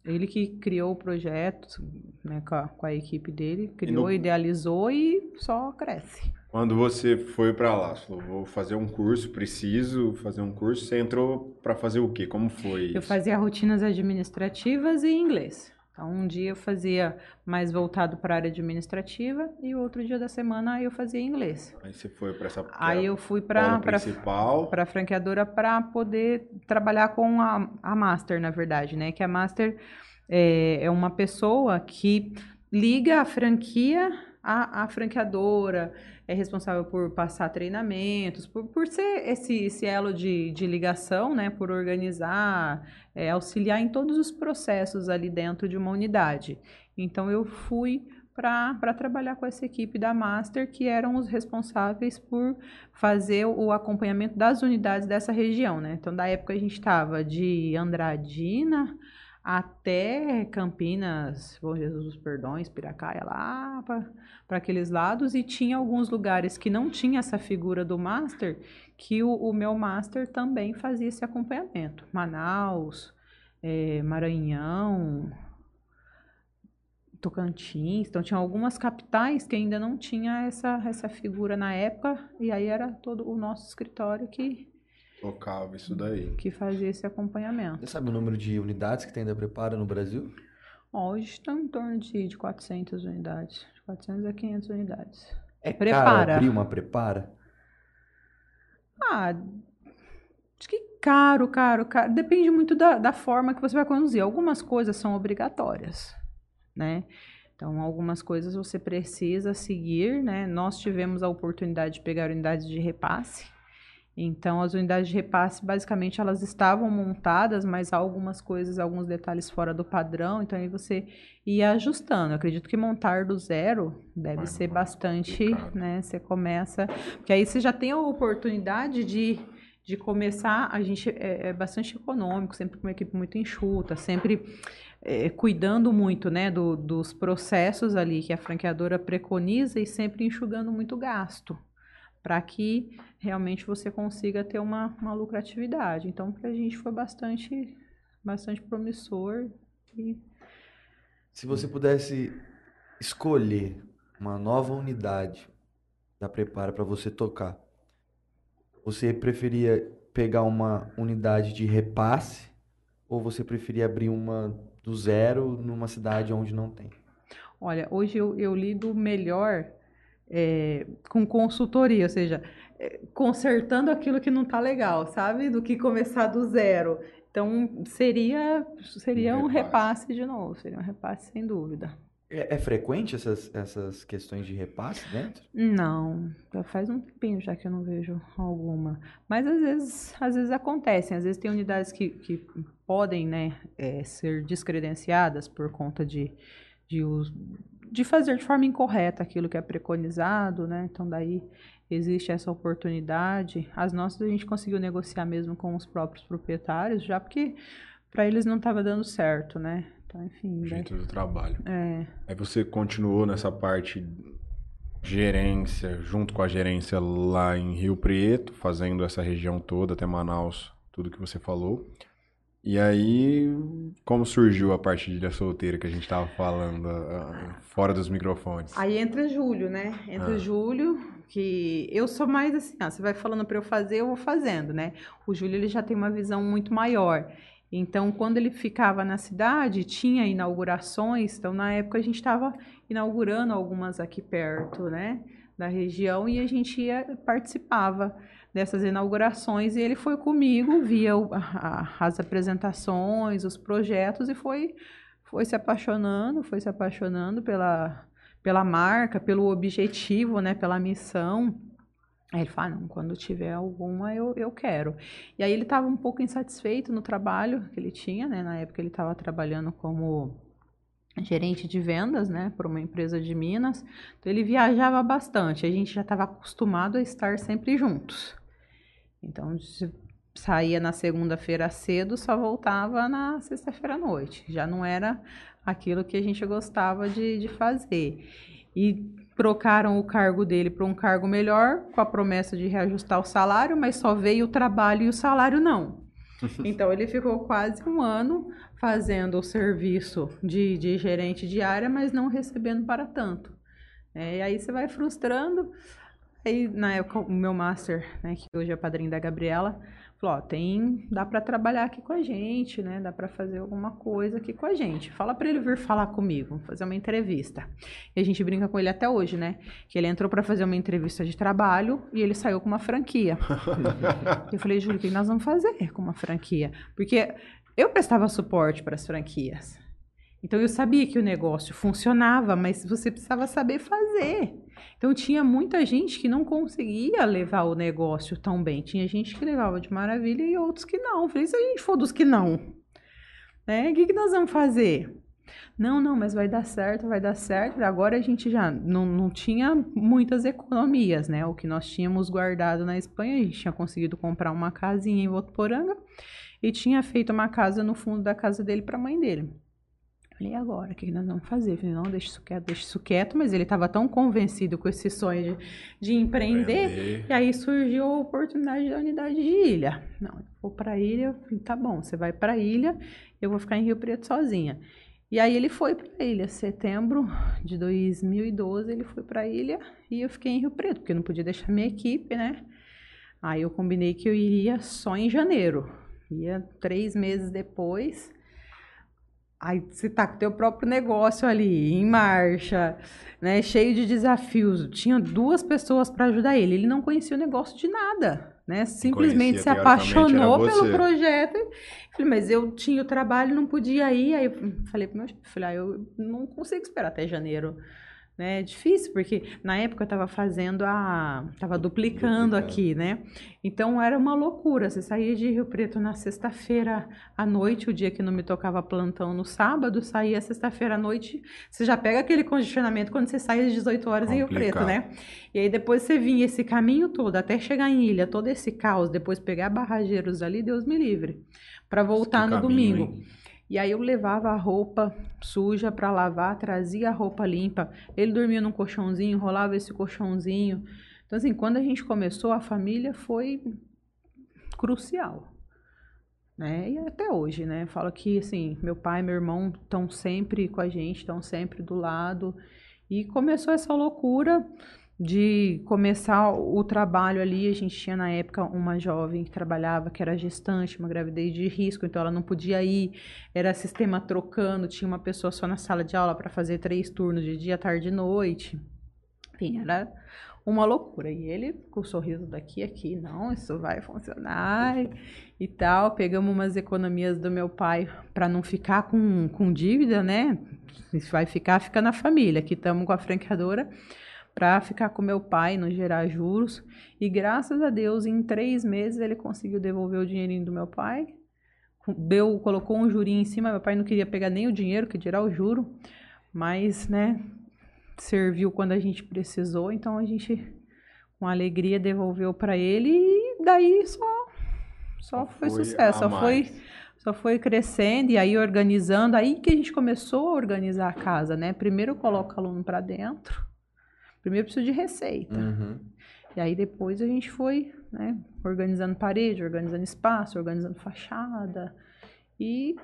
Ele que criou o projeto, né, com a, com a equipe dele, criou, no- idealizou e só cresce. Quando você foi pra lá, você falou, vou fazer um curso, preciso fazer um curso, você entrou pra fazer o quê? Como foi Eu isso? fazia rotinas administrativas e inglês. Então, um dia eu fazia mais voltado para a área administrativa e o outro dia da semana eu fazia inglês. Aí você foi pra essa Aí eu fui para aula para principal. a franqueadora para poder trabalhar com a, a Master, na verdade, né? Que a Master é, é uma pessoa que liga a franquia a, a franqueadora é responsável por passar treinamentos, por, por ser esse, esse elo de, de ligação, né? Por organizar, é, auxiliar em todos os processos ali dentro de uma unidade. Então eu fui para trabalhar com essa equipe da Master, que eram os responsáveis por fazer o acompanhamento das unidades dessa região, né? Então, da época a gente estava de Andradina até Campinas, Bom Jesus dos Perdões, Piracaia, lá para aqueles lados, e tinha alguns lugares que não tinha essa figura do Master, que o, o meu Master também fazia esse acompanhamento. Manaus, é, Maranhão, Tocantins, então tinha algumas capitais que ainda não tinha essa, essa figura na época, e aí era todo o nosso escritório que tocava isso daí. Que fazia esse acompanhamento. Você sabe o número de unidades que tem da Prepara no Brasil? Hoje está em torno de, de 400 unidades, de 400 a 500 unidades. É Prepara. caro abrir uma Prepara? Ah, acho que caro, caro, caro. Depende muito da, da forma que você vai conduzir. Algumas coisas são obrigatórias né? Então, algumas coisas você precisa seguir, né? Nós tivemos a oportunidade de pegar unidades de repasse. Então, as unidades de repasse, basicamente, elas estavam montadas, mas há algumas coisas, alguns detalhes fora do padrão. Então, aí você ia ajustando. Eu acredito que montar do zero deve ser bastante, né? Você começa... Porque aí você já tem a oportunidade de de começar, a gente é, é, bastante econômico, sempre com uma equipe muito enxuta, sempre é, cuidando muito né, do, dos processos ali que a franqueadora preconiza e sempre enxugando muito gasto, para que realmente você consiga ter uma, uma lucratividade. Então, para a gente foi bastante, bastante promissor. E... Se você pudesse escolher uma nova unidade da Prepara para você tocar, você preferia pegar uma unidade de repasse ou você preferia abrir uma do zero numa cidade onde não tem? Olha, hoje eu, eu lido melhor é, com consultoria, ou seja, é, consertando aquilo que não está legal, sabe? Do que começar do zero. Então, seria, seria um, um repasse. repasse de novo, seria um repasse sem dúvida. É, é, frequente essas, essas questões de repasse dentro? Não, já faz um tempinho já que eu não vejo alguma. Mas às vezes, às vezes acontecem, às vezes tem unidades que, que podem né, é, ser descredenciadas por conta de, de, uso, de fazer de forma incorreta aquilo que é preconizado, né? Então daí existe essa oportunidade. As nossas a gente conseguiu negociar mesmo com os próprios proprietários, já porque para eles não estava dando certo, né? Então, enfim. O jeito do trabalho. É. Aí você continuou nessa parte gerência, junto com a gerência lá em Rio Preto, fazendo essa região toda até Manaus, tudo que você falou. E aí, como surgiu a parte de ilha solteira que a gente estava falando, uh, fora dos microfones? Aí entra julho, né? Entra ah. julho, que eu sou mais assim, ó, você vai falando para eu fazer, eu vou fazendo, né? O Júlio ele já tem uma visão muito maior. Então, quando ele ficava na cidade, tinha inaugurações. Então, na época, a gente estava inaugurando algumas aqui perto, né, da região, e a gente ia, participava dessas inaugurações. E ele foi comigo, via o, a, as apresentações, os projetos, e foi, foi se apaixonando, foi se apaixonando pela, pela marca, pelo objetivo, né, pela missão. Aí ele falou, ah, não, quando tiver alguma eu, eu quero. E aí ele estava um pouco insatisfeito no trabalho que ele tinha, né? Na época ele estava trabalhando como gerente de vendas, né, para uma empresa de Minas. Então ele viajava bastante. A gente já estava acostumado a estar sempre juntos. Então saía na segunda-feira cedo, só voltava na sexta-feira à noite. Já não era aquilo que a gente gostava de, de fazer. E trocaram o cargo dele para um cargo melhor, com a promessa de reajustar o salário, mas só veio o trabalho e o salário não. Então ele ficou quase um ano fazendo o serviço de, de gerente de área, mas não recebendo para tanto. É, e aí você vai frustrando. Aí na época o meu master, né, que hoje é padrinho da Gabriela, Falou, ó, tem, dá para trabalhar aqui com a gente, né? Dá para fazer alguma coisa aqui com a gente. Fala para ele vir falar comigo, fazer uma entrevista. E a gente brinca com ele até hoje, né? Que ele entrou para fazer uma entrevista de trabalho e ele saiu com uma franquia. eu falei, Júlio, o que nós vamos fazer com uma franquia? Porque eu prestava suporte para as franquias. Então eu sabia que o negócio funcionava, mas você precisava saber fazer. Então tinha muita gente que não conseguia levar o negócio tão bem. Tinha gente que levava de maravilha e outros que não. Falei, se a gente for dos que não, né? O que, que nós vamos fazer? Não, não, mas vai dar certo, vai dar certo. Agora a gente já não, não tinha muitas economias, né? O que nós tínhamos guardado na Espanha, a gente tinha conseguido comprar uma casinha em Votuporanga e tinha feito uma casa no fundo da casa dele para a mãe dele. Falei, agora, o que nós vamos fazer? Falei, não, deixa isso quieto, deixa isso quieto, mas ele estava tão convencido com esse sonho de, de empreender, Empreender. e aí surgiu a oportunidade da unidade de ilha. Não, eu vou para a ilha, falei, tá bom, você vai para a ilha, eu vou ficar em Rio Preto sozinha. E aí ele foi para a ilha, setembro de 2012, ele foi para a ilha e eu fiquei em Rio Preto, porque eu não podia deixar minha equipe, né? Aí eu combinei que eu iria só em janeiro. Ia três meses depois, Aí você tá com o teu próprio negócio ali, em marcha, né? Cheio de desafios. Tinha duas pessoas para ajudar ele. Ele não conhecia o negócio de nada, né? Simplesmente conhecia, se apaixonou pelo projeto. Falei, mas eu tinha o trabalho, não podia ir. Aí eu falei pro meu chefe, falei, ah, eu não consigo esperar até janeiro né? É difícil, porque na época eu estava fazendo a. estava duplicando, duplicando aqui, né? Então era uma loucura. Você saía de Rio Preto na sexta-feira à noite, o dia que não me tocava plantão no sábado, saía sexta-feira à noite. Você já pega aquele condicionamento quando você sai às 18 horas em Rio Preto, né? E aí depois você vinha esse caminho todo até chegar em Ilha, todo esse caos, depois pegar barrageiros ali, Deus me livre, para voltar no caminho, domingo. Hein? E aí eu levava a roupa suja para lavar, trazia a roupa limpa. Ele dormia num colchãozinho, rolava esse colchãozinho. Então assim, quando a gente começou, a família foi crucial. Né? E até hoje, né? Falo que assim, meu pai e meu irmão estão sempre com a gente, estão sempre do lado. E começou essa loucura de começar o trabalho ali, a gente tinha na época uma jovem que trabalhava, que era gestante, uma gravidez de risco, então ela não podia ir, era sistema trocando, tinha uma pessoa só na sala de aula para fazer três turnos de dia, tarde e noite. Enfim, era uma loucura. E ele com o sorriso daqui aqui, não, isso vai funcionar e tal. Pegamos umas economias do meu pai para não ficar com, com dívida, né? Se vai ficar, fica na família. Aqui estamos com a franqueadora para ficar com meu pai, não gerar juros. E graças a Deus, em três meses ele conseguiu devolver o dinheirinho do meu pai. Deu, colocou um jurinho em cima. Meu pai não queria pegar nem o dinheiro, que dirá o juro, mas, né, serviu quando a gente precisou. Então a gente, com alegria, devolveu para ele e daí só, só, foi, foi sucesso. Só foi só foi crescendo e aí organizando, aí que a gente começou a organizar a casa, né? Primeiro coloca o aluno para dentro, Primeiro precisa de receita. Uhum. E aí depois a gente foi né, organizando parede, organizando espaço, organizando fachada. E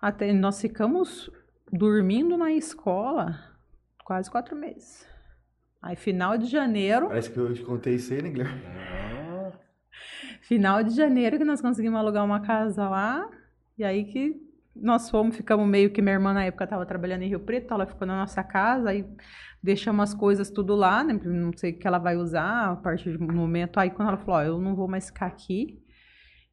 até nós ficamos dormindo na escola quase quatro meses. Aí final de janeiro. Parece que eu te contei isso aí, né, Guilherme? Final de janeiro que nós conseguimos alugar uma casa lá. E aí que nós fomos, ficamos meio que minha irmã na época estava trabalhando em Rio Preto, ela ficou na nossa casa. Aí deixamos as coisas tudo lá, né? Não sei o que ela vai usar a partir do momento. Aí quando ela falou, ó, eu não vou mais ficar aqui.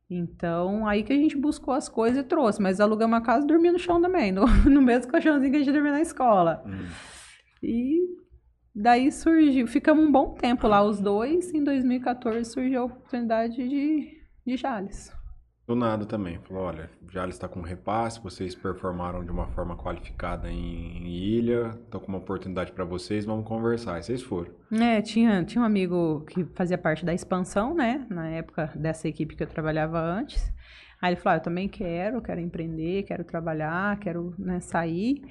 Então, aí que a gente buscou as coisas e trouxe. Mas alugamos uma casa e dormia no chão também, no, no mesmo colchãozinho que a gente dormia na escola. Hum. E daí surgiu, ficamos um bom tempo lá, os dois. Em 2014 surgiu a oportunidade de, de Jales. Do nada também. Falou, olha, já está com repasse, vocês performaram de uma forma qualificada em ilha, estou com uma oportunidade para vocês, vamos conversar. E vocês foram. É, tinha, tinha um amigo que fazia parte da expansão, né? Na época dessa equipe que eu trabalhava antes. Aí ele falou, ah, eu também quero, quero empreender, quero trabalhar, quero né, sair.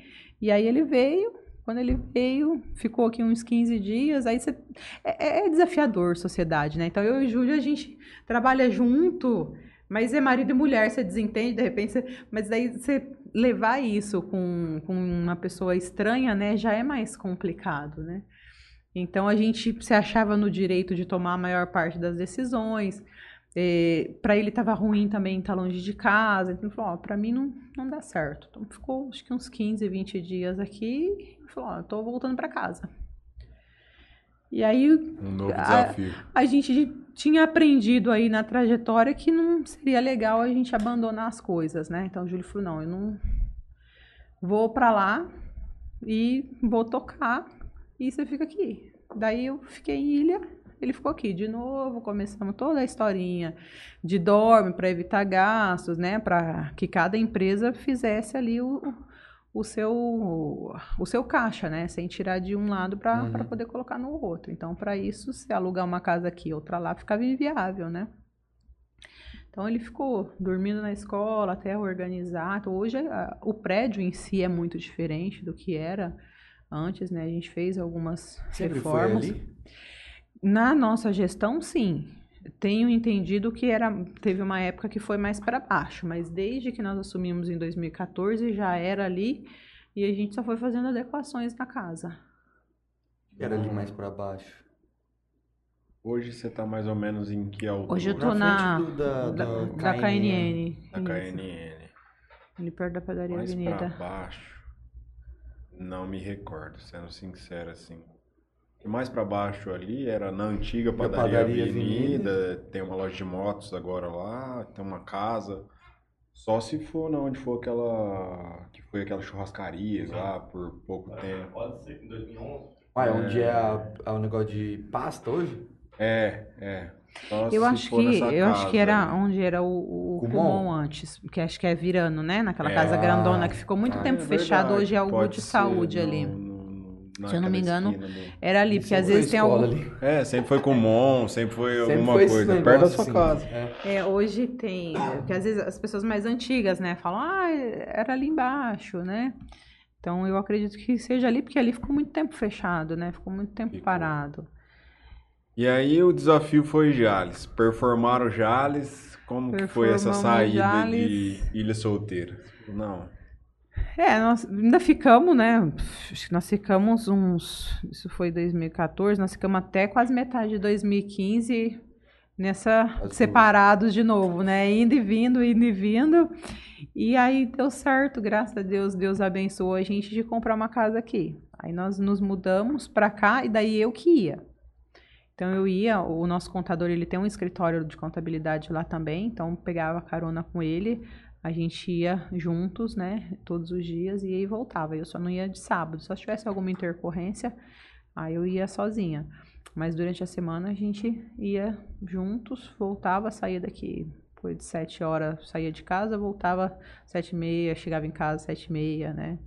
E aí ele veio, quando ele veio, ficou aqui uns 15 dias, aí você... É, é desafiador sociedade, né? Então eu e o Júlio, a gente trabalha junto mas é marido e mulher, você desentende, de repente, você... mas daí você levar isso com, com uma pessoa estranha, né, já é mais complicado, né? Então a gente se achava no direito de tomar a maior parte das decisões. É, para ele estava ruim também estar tá longe de casa. Então ele falou: para mim não, não dá certo. Então ficou acho que uns 15, 20 dias aqui. E falou: eu tô voltando para casa. E aí. Um. A, a gente tinha aprendido aí na trajetória que não seria legal a gente abandonar as coisas, né? Então o Júlio falou, não, eu não vou pra lá e vou tocar e você fica aqui. Daí eu fiquei em ilha, ele ficou aqui de novo, começamos toda a historinha de dorme para evitar gastos, né, para que cada empresa fizesse ali o, o seu o seu caixa, né, sem tirar de um lado para Uhum. poder colocar no outro. Então, para isso, se alugar uma casa aqui, outra lá, ficava inviável, né? Então ele ficou dormindo na escola até organizar. Então, hoje a- o prédio em si é muito diferente do que era antes, né? A gente fez algumas Sempre foi reformas. ali? Na nossa gestão, sim. Tenho entendido que era, teve uma época que foi mais para baixo, mas desde que nós assumimos em 2014 já era ali e a gente só foi fazendo adequações na casa. Era ali mais pra baixo. Hoje você tá mais ou menos em que altura? Hoje eu tô Na na, do- da- da, da da KNN. KNN. Da isso. KNN. Ali perto da padaria Mais Avenida. pra baixo, não me recordo, sendo sincero assim. E mais pra baixo ali era na antiga Da padaria, padaria Avenida, tem uma loja de motos agora lá, tem uma casa. Só se for na onde for aquela que foi aquela churrascaria lá por pouco tempo. Pode ser que em 2011. Ah, é onde é, é o negócio de pasta hoje? É, é. Só Eu acho que eu acho que casa era onde era o, o Kumon? Antes, que acho que é virando, né? Naquela É. casa grandona que ficou muito Ah, tempo É fechado, hoje é algo de saúde ali. Se eu não me engano, Era ali, porque às Sempre vezes tem foi algum. ali. É, sempre foi comum, sempre foi Sempre alguma foi coisa. Perto da sua assim. casa. É. É, hoje tem. Porque às vezes as pessoas mais antigas, né, falam, ah, era ali embaixo, né? Então eu acredito que seja ali, porque ali ficou muito tempo fechado, né? Ficou muito tempo Ficou. parado. E aí o desafio foi Jales. Performaram Jales. Como que foi essa Performamos saída Jales. de Ilha Solteira? Não. É, nós ainda ficamos, né? Acho que nós ficamos uns. Isso foi 2014, nós ficamos até quase metade de 2015 nessa. Separados de novo, né? Indo e vindo, indo e vindo. E aí deu certo, graças a Deus, Deus abençoou a gente de comprar uma casa aqui. Aí nós nos mudamos pra cá e daí eu que ia. Então eu ia, o nosso contador, ele tem um escritório de contabilidade lá também, então pegava carona com ele, a gente ia juntos, né, todos os dias e aí voltava. Eu só não ia de sábado, só se tivesse alguma intercorrência, aí eu ia sozinha. Mas durante a semana a gente ia juntos, voltava, saía daqui, foi de sete horas, saía de casa, voltava sete e meia, chegava em casa sete e meia, né?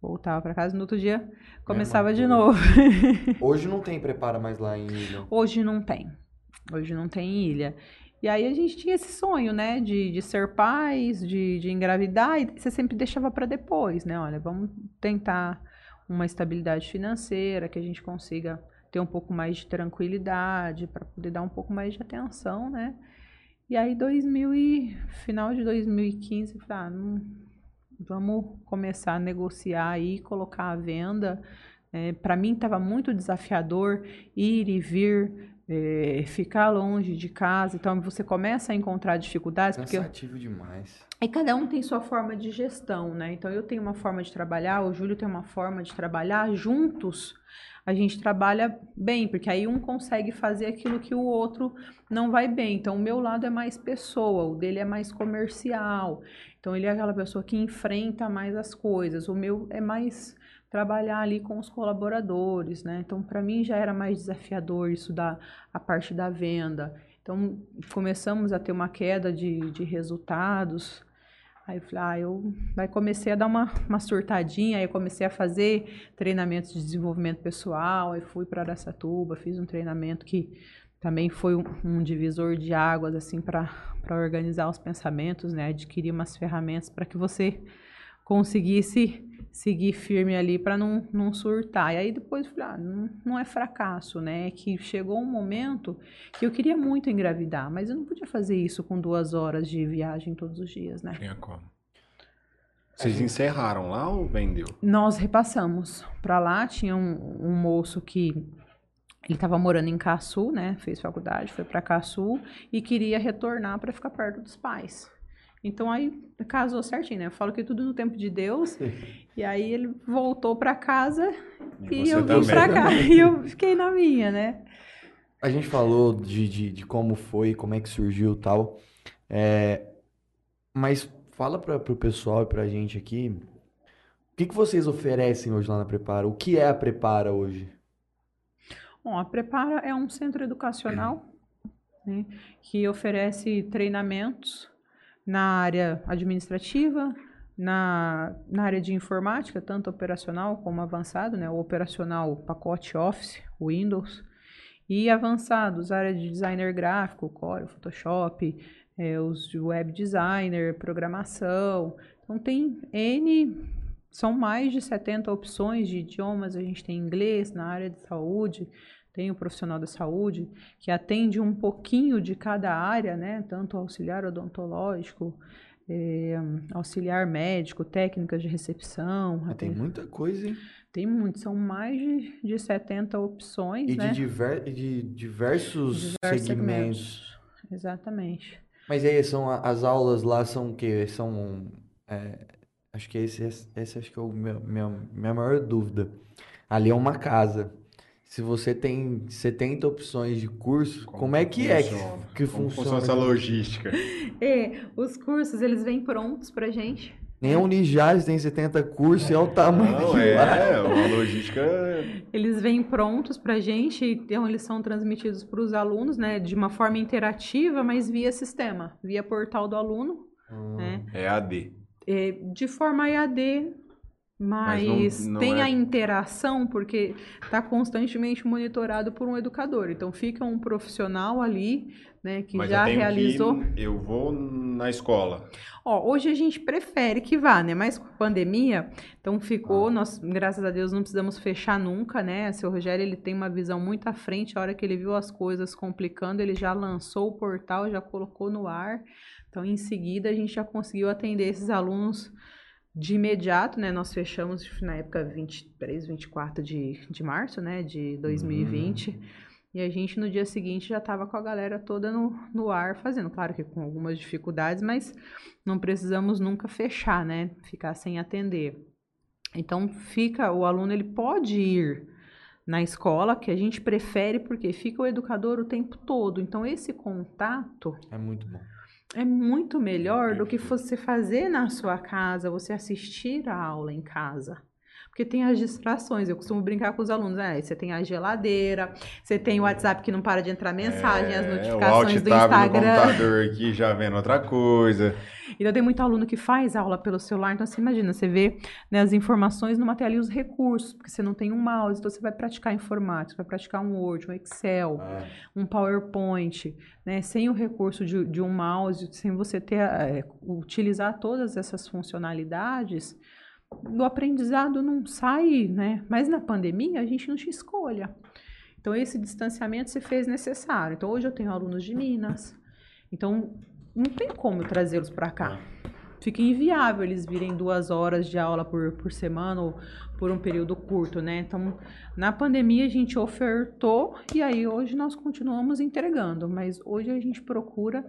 Voltava para casa, no outro dia começava de coisa. novo. Hoje não tem prepara mais lá em Ilha. Hoje não tem. Hoje não tem ilha. E aí a gente tinha esse sonho, né, de, de ser pais, de, de engravidar, e você sempre deixava para depois, né? Olha, vamos tentar uma estabilidade financeira, que a gente consiga ter um pouco mais de tranquilidade, para poder dar um pouco mais de atenção, né? E aí, 2000 e, final de 2015, eu falei, ah, não, vamos começar a negociar aí, colocar à venda. para mim estava muito desafiador ir e vir, é, ficar longe de casa. Então você começa a encontrar dificuldades, porque Cansativo demais. e cada um tem sua forma de gestão, né? Então eu tenho uma forma de trabalhar, o Júlio tem uma forma de trabalhar, juntos a gente trabalha bem, porque aí um consegue fazer aquilo que o outro não vai bem. Então o meu lado é mais pessoa, o dele é mais comercial. Então ele é aquela pessoa que enfrenta mais as coisas. O meu é mais trabalhar ali com os colaboradores, né? Então para mim já era mais desafiador isso da a parte da venda. Então começamos a ter uma queda de, de resultados. Aí eu falei, ah, eu aí comecei a dar uma, uma surtadinha, aí comecei a fazer treinamentos de desenvolvimento pessoal, aí fui para Aracatuba, fiz um treinamento que também foi um, um divisor de águas assim para organizar os pensamentos, né? Adquirir umas ferramentas para que você conseguisse seguir firme ali para não, não surtar. E aí depois eu falei, ah, não, não é fracasso, né? É que chegou um momento que eu queria muito engravidar, mas eu não podia fazer isso com duas horas de viagem todos os dias, né? Tinha como. Vocês encerraram lá ou vendeu? Nós repassamos para lá, tinha um, um moço que ele estava morando em Caçu, né? Fez faculdade, foi para Caçu e queria retornar para ficar perto dos pais. Então aí casou certinho, né? Eu falo que tudo no tempo de Deus. E aí ele voltou para casa e, você eu vim para cá e eu fiquei na minha, né? A gente falou de, de, de como foi, como é que surgiu e tal. É, mas fala para o pessoal e pra gente aqui O que, que vocês oferecem hoje lá na Prepara? O que é a Prepara hoje? Bom, a Prepara é um centro educacional né, que oferece treinamentos na área administrativa, na, na área de informática, tanto operacional como avançado, né, o operacional pacote Office, Windows, e avançados, área de designer gráfico, Core, Photoshop, é, os web designer, programação. Então tem N são mais de 70 opções de idiomas. A gente tem inglês na área de saúde, tem o profissional da saúde que atende um pouquinho de cada área, né? Tanto auxiliar odontológico, é, auxiliar médico, técnicas de recepção. Ah, tem muita coisa, hein? Tem muito, são mais de, de 70 opções, e né? De, diver, de diversos, diversos segmentos. segmentos. Exatamente. Mas aí são as aulas lá são o quê? São é, Acho que esse, esse, acho que é o meu, minha, minha maior dúvida. Ali é uma casa. Se você tem 70 opções de curso, como, como é que funciona? é que, que como funciona? funciona essa logística? É, os cursos, eles vêm prontos pra gente. Nem a Unijaz tem 70 cursos e é o tamanho Não, é, é, uma logística... Eles vêm prontos pra gente, então eles são transmitidos para os alunos, né, de uma forma interativa, mas via sistema, via portal do aluno, hum. né? É AD é, de forma EAD, mas, mas não, não tem é... a interação porque está constantemente monitorado por um educador. Então fica um profissional ali, né, que mas já realizou. Que eu vou na escola. Ó, hoje a gente prefere que vá, né? Mas com a pandemia, então ficou, ah. nós, graças a Deus, não precisamos fechar nunca, né? Seu Rogério ele tem uma visão muito à frente. A hora que ele viu as coisas complicando, ele já lançou o portal, já colocou no ar. Então, em seguida, a gente já conseguiu atender esses alunos de imediato, né? Nós fechamos na época 23, 24 de, de março, né? De 2020. Uhum. E a gente, no dia seguinte, já estava com a galera toda no, no ar fazendo. Claro que com algumas dificuldades, mas não precisamos nunca fechar, né? Ficar sem atender. Então, fica, o aluno, ele pode ir na escola, que a gente prefere porque fica o educador o tempo todo. Então, esse contato... É muito bom é muito melhor do que você fazer na sua casa, você assistir a aula em casa. Porque tem as distrações. Eu costumo brincar com os alunos. Né? Você tem a geladeira, você tem o WhatsApp que não para de entrar mensagem, é, as notificações o do Instagram. No computador aqui já vendo outra coisa. Então tem muito aluno que faz aula pelo celular. Então você imagina, você vê né, as informações numa tela e os recursos, porque você não tem um mouse, então você vai praticar informática, vai praticar um Word, um Excel, ah. um PowerPoint, né? Sem o recurso de, de um mouse, sem você ter é, utilizar todas essas funcionalidades o aprendizado não sai, né? Mas na pandemia a gente não tinha escolha. Então esse distanciamento se fez necessário. Então hoje eu tenho alunos de Minas. Então não tem como eu trazê-los para cá. Fica inviável eles virem duas horas de aula por, por semana ou por um período curto, né? Então, na pandemia a gente ofertou e aí hoje nós continuamos entregando, mas hoje a gente procura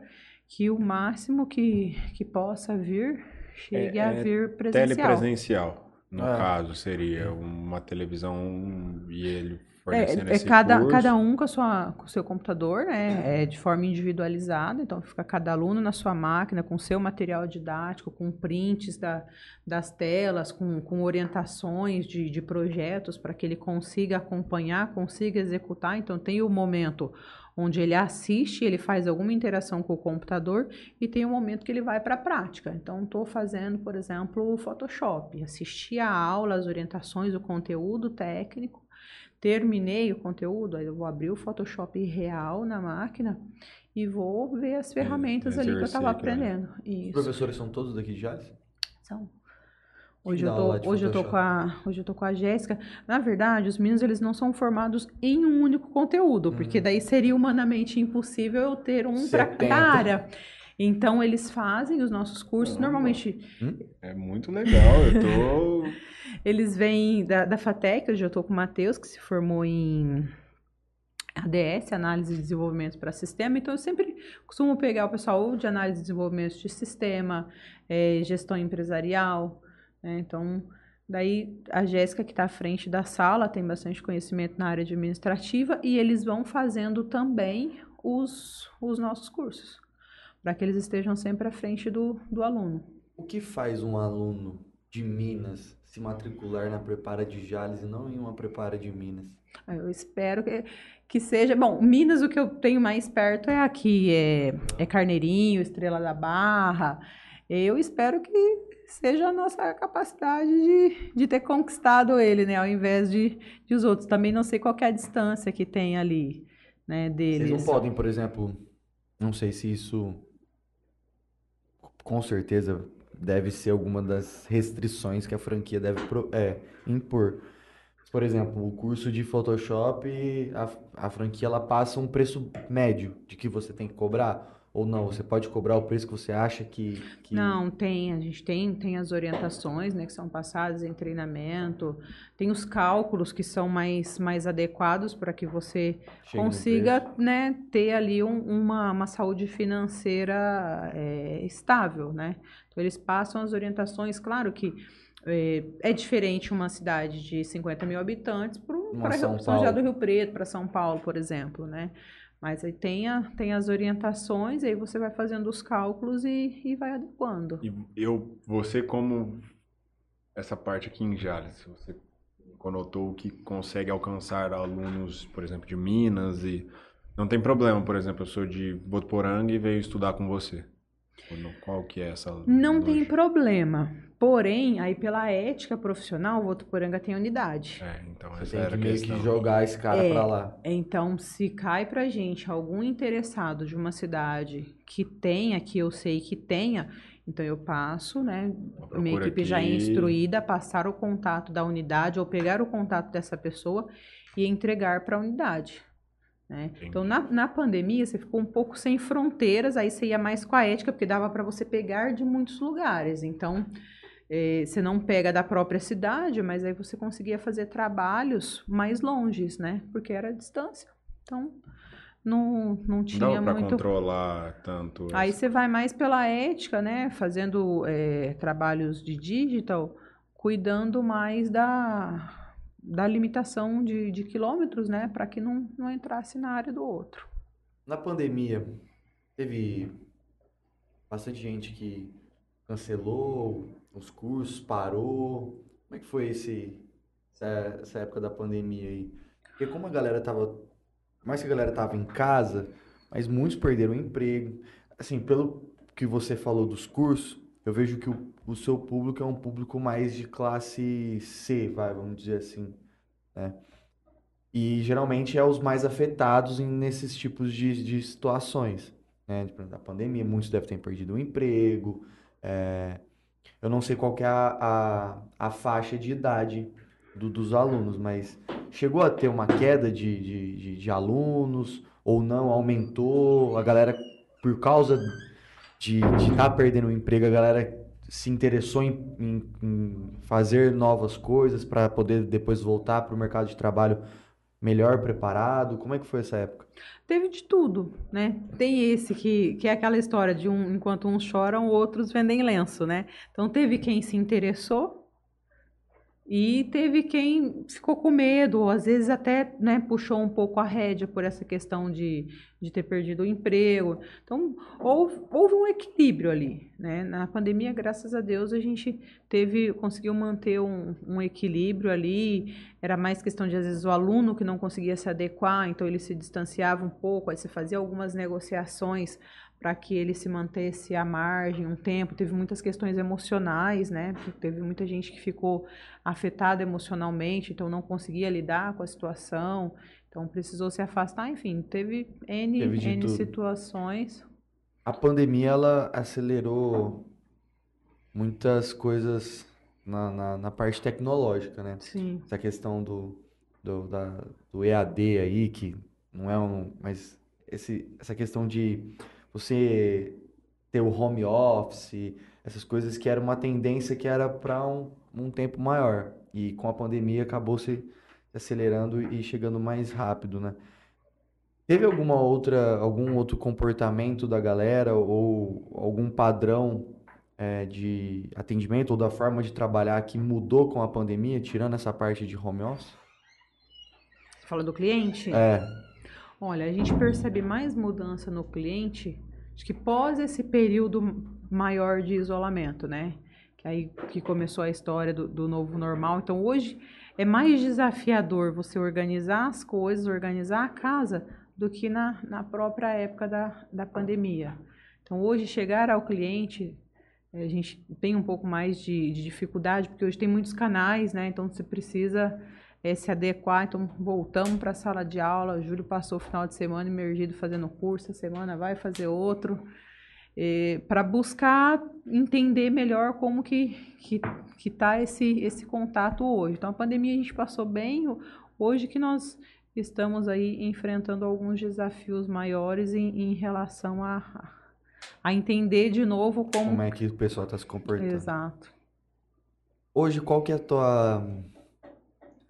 que o máximo que, que possa vir chegue é, a é vir presencial. Telepresencial, no ah. caso, seria uma televisão e ele fornecendo é, é cada, curso. cada um com, a sua, com o seu computador, né? É de forma individualizada, então fica cada aluno na sua máquina com seu material didático, com prints da, das telas, com, com orientações de, de projetos para que ele consiga acompanhar, consiga executar. Então tem o momento onde ele assiste, ele faz alguma interação com o computador e tem um momento que ele vai para a prática. Então, estou fazendo, por exemplo, o Photoshop, assisti a aula, as orientações, o conteúdo técnico, terminei o conteúdo, aí eu vou abrir o Photoshop real na máquina e vou ver as é, ferramentas é, ali que eu estava aprendendo. Os professores são todos daqui de Jales? São. Hoje eu, tô, hoje, eu tô com a, hoje eu tô com a Jéssica. Na verdade, os meninos eles não são formados em um único conteúdo, hum. porque daí seria humanamente impossível eu ter um para cada área. Então, eles fazem os nossos cursos, normalmente... Hum? É muito legal, eu tô... eles vêm da, da FATEC, hoje eu tô com o Matheus, que se formou em ADS, Análise e Desenvolvimento para Sistema. Então, eu sempre costumo pegar o pessoal de Análise e Desenvolvimento de Sistema, é, Gestão Empresarial, né? Então, daí a Jéssica, que está à frente da sala, tem bastante conhecimento na área administrativa e eles vão fazendo também os, os nossos cursos, para que eles estejam sempre à frente do, do aluno. O que faz um aluno de Minas se matricular na prepara de Jales e não em uma prepara de Minas? Eu espero que, que seja. Bom, Minas, o que eu tenho mais perto é aqui, é, é Carneirinho, Estrela da Barra. Eu espero que seja a nossa capacidade de, de ter conquistado ele, né? Ao invés de, de os outros. Também não sei qual é a distância que tem ali, né, deles. Vocês não podem, por exemplo, não sei se isso com certeza deve ser alguma das restrições que a franquia deve é, impor. Por exemplo, o curso de Photoshop, a, a franquia ela passa um preço médio de que você tem que cobrar. Ou não, você pode cobrar o preço que você acha que, que... Não, tem. A gente tem, tem as orientações né, que são passadas em treinamento, tem os cálculos que são mais, mais adequados para que você Chega consiga né, ter ali um, uma, uma saúde financeira é, estável. Né? Então, eles passam as orientações, claro que é, é diferente uma cidade de 50 mil habitantes para São, São José do Rio Preto, para São Paulo, por exemplo, né? Mas aí tem, a, tem as orientações, aí você vai fazendo os cálculos e, e vai adequando. E eu, você como essa parte aqui em Jales, você conotou que consegue alcançar alunos, por exemplo, de Minas e não tem problema, por exemplo, eu sou de Botuporanga e veio estudar com você. Qual que é essa? Não tem problema. Porém, aí pela ética profissional, o Votuporanga tem unidade. É, então Você tem que meio que jogar esse cara é, para lá. Então, se cai pra gente algum interessado de uma cidade que tenha, que eu sei que tenha, então eu passo, né? Minha equipe aqui. já é instruída a passar o contato da unidade ou pegar o contato dessa pessoa e entregar para a unidade. Né? Então, na, na pandemia, você ficou um pouco sem fronteiras, aí você ia mais com a ética, porque dava para você pegar de muitos lugares. Então, é, você não pega da própria cidade, mas aí você conseguia fazer trabalhos mais longes, né? Porque era a distância. Então, não, não tinha Dava muito... controlar tanto. Aí você vai mais pela ética, né? Fazendo é, trabalhos de digital, cuidando mais da da limitação de, de quilômetros, né, para que não, não entrasse na área do outro. Na pandemia, teve bastante gente que cancelou os cursos, parou. Como é que foi esse, essa, essa época da pandemia aí? Porque como a galera tava, mais que a galera tava em casa, mas muitos perderam o emprego. Assim, pelo que você falou dos cursos, eu vejo que o, o seu público é um público mais de classe C, vai, vamos dizer assim, né? E geralmente é os mais afetados em, nesses tipos de, de situações, né? Tipo, da pandemia, muitos devem ter perdido o emprego, é... eu não sei qual é a, a, a faixa de idade do, dos alunos, mas chegou a ter uma queda de, de, de, de alunos ou não, aumentou, a galera, por causa de estar tá perdendo o emprego, a galera se interessou em, em, em fazer novas coisas para poder depois voltar para o mercado de trabalho melhor preparado? Como é que foi essa época? Teve de tudo, né? Tem esse que, que é aquela história de um enquanto uns choram, outros vendem lenço, né? Então teve quem se interessou e teve quem ficou com medo, ou às vezes até né, puxou um pouco a rédea por essa questão de, de ter perdido o emprego. Então, houve, houve um equilíbrio ali. Né? Na pandemia, graças a Deus, a gente teve, conseguiu manter um, um equilíbrio ali. Era mais questão de, às vezes, o aluno que não conseguia se adequar, então ele se distanciava um pouco, aí você fazia algumas negociações para que ele se mantesse à margem um tempo. Teve muitas questões emocionais, né? Teve muita gente que ficou afetada emocionalmente, então não conseguia lidar com a situação, então precisou se afastar. Enfim, teve N, teve N situações. A pandemia ela acelerou muitas coisas na, na, na, parte tecnológica, né? Sim. Essa questão do, do, da, do EAD aí, que não é um. Mas esse, essa questão de você ter o home office, essas coisas que era uma tendência que era para um, um tempo maior. E com a pandemia acabou se acelerando e chegando mais rápido, né? Teve alguma outra, algum outro comportamento da galera ou algum padrão é, de atendimento ou da forma de trabalhar que mudou com a pandemia, tirando essa parte de home office? Você fala do cliente? É. Olha, a gente percebe mais mudança no cliente, acho que pós esse período maior de isolamento, né? que aí que começou a história do, do novo normal. Então hoje é mais desafiador você organizar as coisas, organizar a casa, do que na, na própria época da, da pandemia. Então hoje chegar ao cliente eh, a gente tem um pouco mais de, de dificuldade, porque hoje tem muitos canais, né? Então você precisa é, se adequar. Então voltamos para a sala de aula. O Júlio passou o final de semana emergido fazendo curso, a semana vai fazer outro. É, para buscar entender melhor como que que que está esse esse contato hoje. Então a pandemia a gente passou bem. Hoje que nós estamos aí enfrentando alguns desafios maiores em, em relação a, a entender de novo como Como é que o pessoal está se comportando. exato. Hoje, qual que é a tua,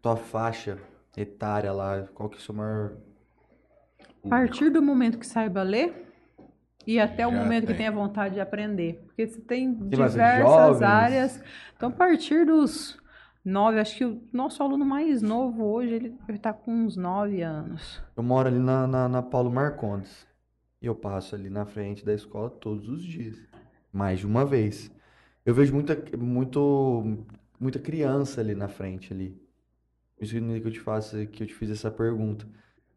tua faixa etária lá? Qual que é o seu maior... A partir do momento que saiba ler e até o Já momento que tem. tenha vontade de aprender. Porque você tem bastante diversas áreas. Então, a partir dos nove, acho que o nosso aluno mais novo hoje, ele está com uns nove anos. Eu moro ali na, na, na Paulo Marcondes. E eu passo ali na frente da escola todos os dias. Mais de uma vez. Eu vejo muita, muito, muita criança ali na frente ali. Por Isso que eu te faço, que eu te fiz essa pergunta.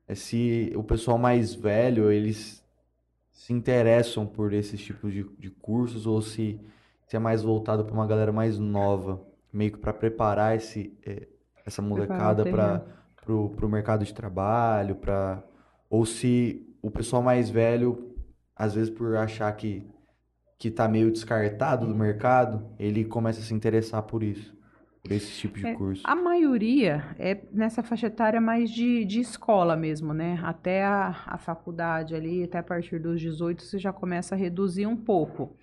É se o pessoal mais velho, eles se interessam por esses tipos de, de cursos ou se, se é mais voltado para uma galera mais nova, meio que para preparar esse, eh, essa molecada o para pro mercado de trabalho, para ou se o pessoal mais velho, às vezes por achar que que tá meio descartado do mercado, ele começa a se interessar por isso, por esse tipo de É, curso. A maioria é nessa faixa etária mais de, de escola mesmo, né? Até a, a faculdade ali, até a partir dos 18, você já começa a reduzir um pouco.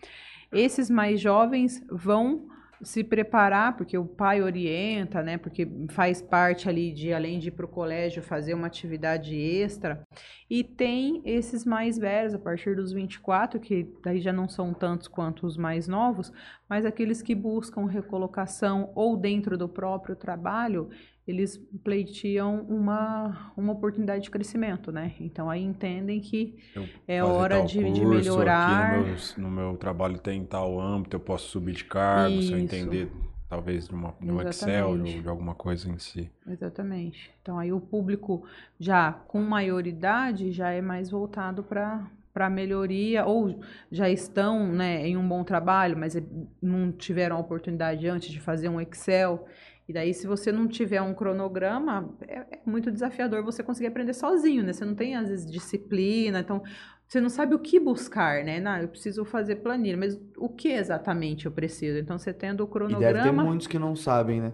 Esses mais jovens vão se preparar, porque o pai orienta, né? Porque faz parte ali de, além de ir para o colégio, fazer uma atividade extra. E tem esses mais velhos, a partir dos 24, que daí já não são tantos quanto os mais novos, mas aqueles que buscam recolocação ou dentro do próprio trabalho, eles pleitiam uma, uma oportunidade de crescimento, né? Então aí entendem que Eu É hora de- de curso, melhorar. Aqui no, meu, no meu trabalho tem tal âmbito, eu posso subir de cargo, se eu Isso. entender talvez de, uma, de um Excel, de, de alguma coisa em si. Exatamente. Então aí o público já com maioridade já é mais voltado para para melhoria ou já estão né, em um bom trabalho, mas não tiveram a oportunidade antes de fazer um Excel. E daí, se você não tiver um cronograma, é, é muito desafiador você conseguir aprender sozinho, né? Você não tem, às vezes, disciplina, então você não sabe o que buscar, né? Não, eu preciso fazer planilha, mas o que exatamente eu preciso? Então, você tendo o E deve ter cronograma. muitos que não sabem, né?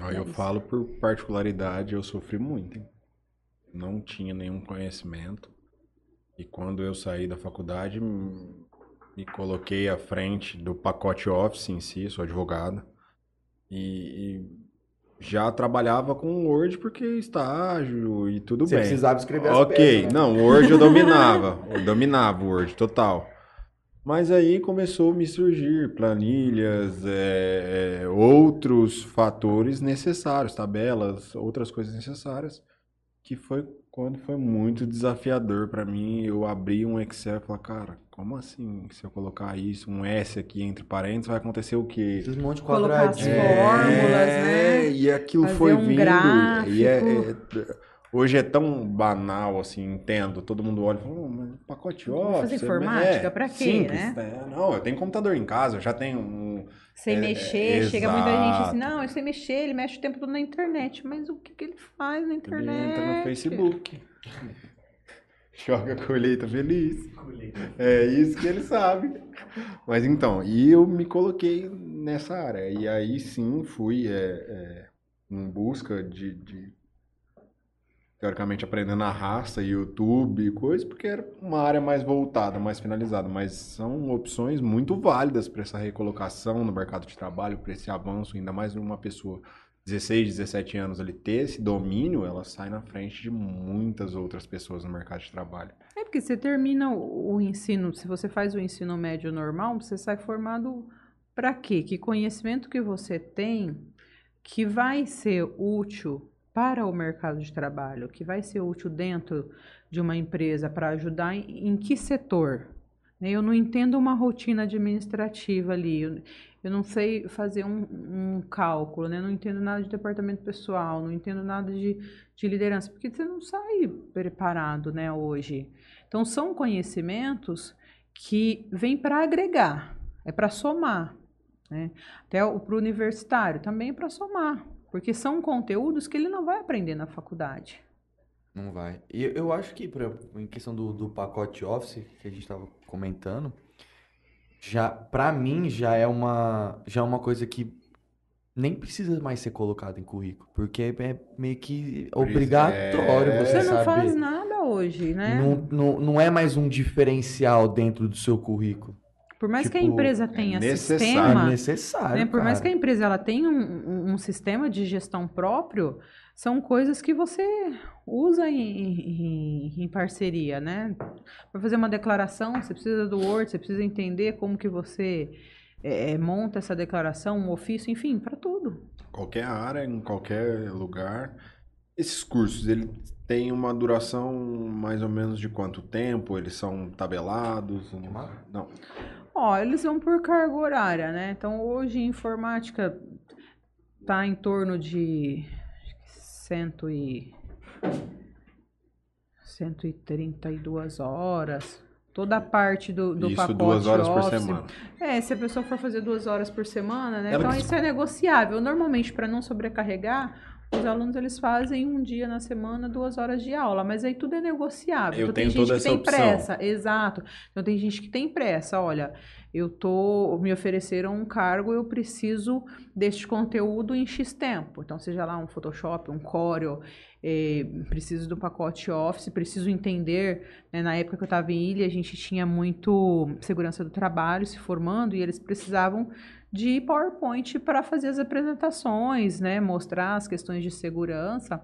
Aí É eu isso. falo por particularidade, eu sofri muito. hein? Não tinha nenhum conhecimento. E quando eu saí da faculdade, me coloquei à frente do pacote Office em si, sou advogado. E, e já trabalhava com Word porque estágio e tudo Você bem. precisava escrever as Ok, né? não, o Word eu dominava. Eu dominava o Word, total. Mas aí começou a me surgir planilhas, é, é, outros fatores necessários, tabelas, outras coisas necessárias, que foi quando foi muito desafiador para mim. Eu abri um Excel e falei, cara, como assim? Se eu colocar isso, um S aqui entre parênteses, vai acontecer o quê? Esses monte de Colocar as quadradinho. fórmulas, É, né? E aquilo Fazer foi um vindo. E é- gráfico. é- hoje é tão banal, assim, entendo. Todo mundo olha e fala, "Oh, mas pacote Office. fazer é- informática? é Pra quê, simples, né? é, não, eu tenho computador em casa, eu já tenho um. Sem É, mexer, é, chega muita gente exato. assim, não, sem mexer, ele mexe o tempo todo na internet. Mas o que, que ele faz na Ele internet? entra no Facebook. Joga a colheita feliz. É isso que ele sabe. Mas então, e eu me coloquei nessa área. E aí sim fui é, é, em busca de, de, teoricamente, aprendendo na raça, YouTube e coisa, porque era uma área mais voltada, mais finalizada. Mas são opções muito válidas para essa recolocação no mercado de trabalho, para esse avanço, ainda mais numa pessoa 16, 17 anos ali ter esse domínio, ela sai na frente de muitas outras pessoas no mercado de trabalho. É porque você termina o ensino, se você faz o ensino médio normal, você sai formado para quê? Que conhecimento que você tem que vai ser útil para o mercado de trabalho, que vai ser útil dentro de uma empresa para ajudar em, em que setor? Eu não entendo uma rotina administrativa ali. Eu, eu não sei fazer um, um, cálculo, né? Não entendo nada de departamento pessoal, não entendo nada de, de liderança, porque você não sai preparado, né, hoje. Então, são conhecimentos que vêm para agregar, é para somar. Né? Até para o universitário também é para somar, porque são conteúdos que ele não vai aprender na faculdade. Não vai. E eu acho que, por exemplo, em questão do, do pacote Office, que a gente estava comentando, já para mim já é uma já é uma coisa que nem precisa mais ser colocado em currículo, porque é meio que obrigatório é... você, você não faz nada hoje, né? Não, não, não é mais um diferencial dentro do seu currículo. Por mais tipo, que a tipo, empresa tenha é sistema, é necessário, né? por mais que a empresa ela tenha um, um, um sistema de gestão próprio, são coisas que você usa em, em, em parceria, né? Para fazer uma declaração, você precisa do Word, você precisa entender como que você é, monta essa declaração, um ofício, enfim, para tudo. Qualquer área, em qualquer lugar. Esses cursos, ele tem uma duração mais ou menos de quanto tempo? Eles são tabelados? Não. Ó, eles vão por carga horária, né? Então, hoje, informática tá em torno de cento e 132 horas. Toda a parte do, do isso, pacote duas horas office. por semana. É, se a pessoa for fazer duas horas por semana, né? Ela então isso é negociável. Normalmente, para não sobrecarregar, os alunos eles fazem um dia na semana, duas horas de aula, mas aí tudo é negociável. Eu então, tenho tem gente toda que tem opção. pressa, exato. Então tem gente que tem pressa. Olha, eu tô, me ofereceram um cargo, eu preciso deste conteúdo em X tempo. Então, seja lá um Photoshop, um Corel, eh, preciso do pacote Office, preciso entender. Né, na época que eu estava em Ilha, a gente tinha muito segurança do trabalho se formando e eles precisavam de PowerPoint para fazer as apresentações, né, mostrar as questões de segurança.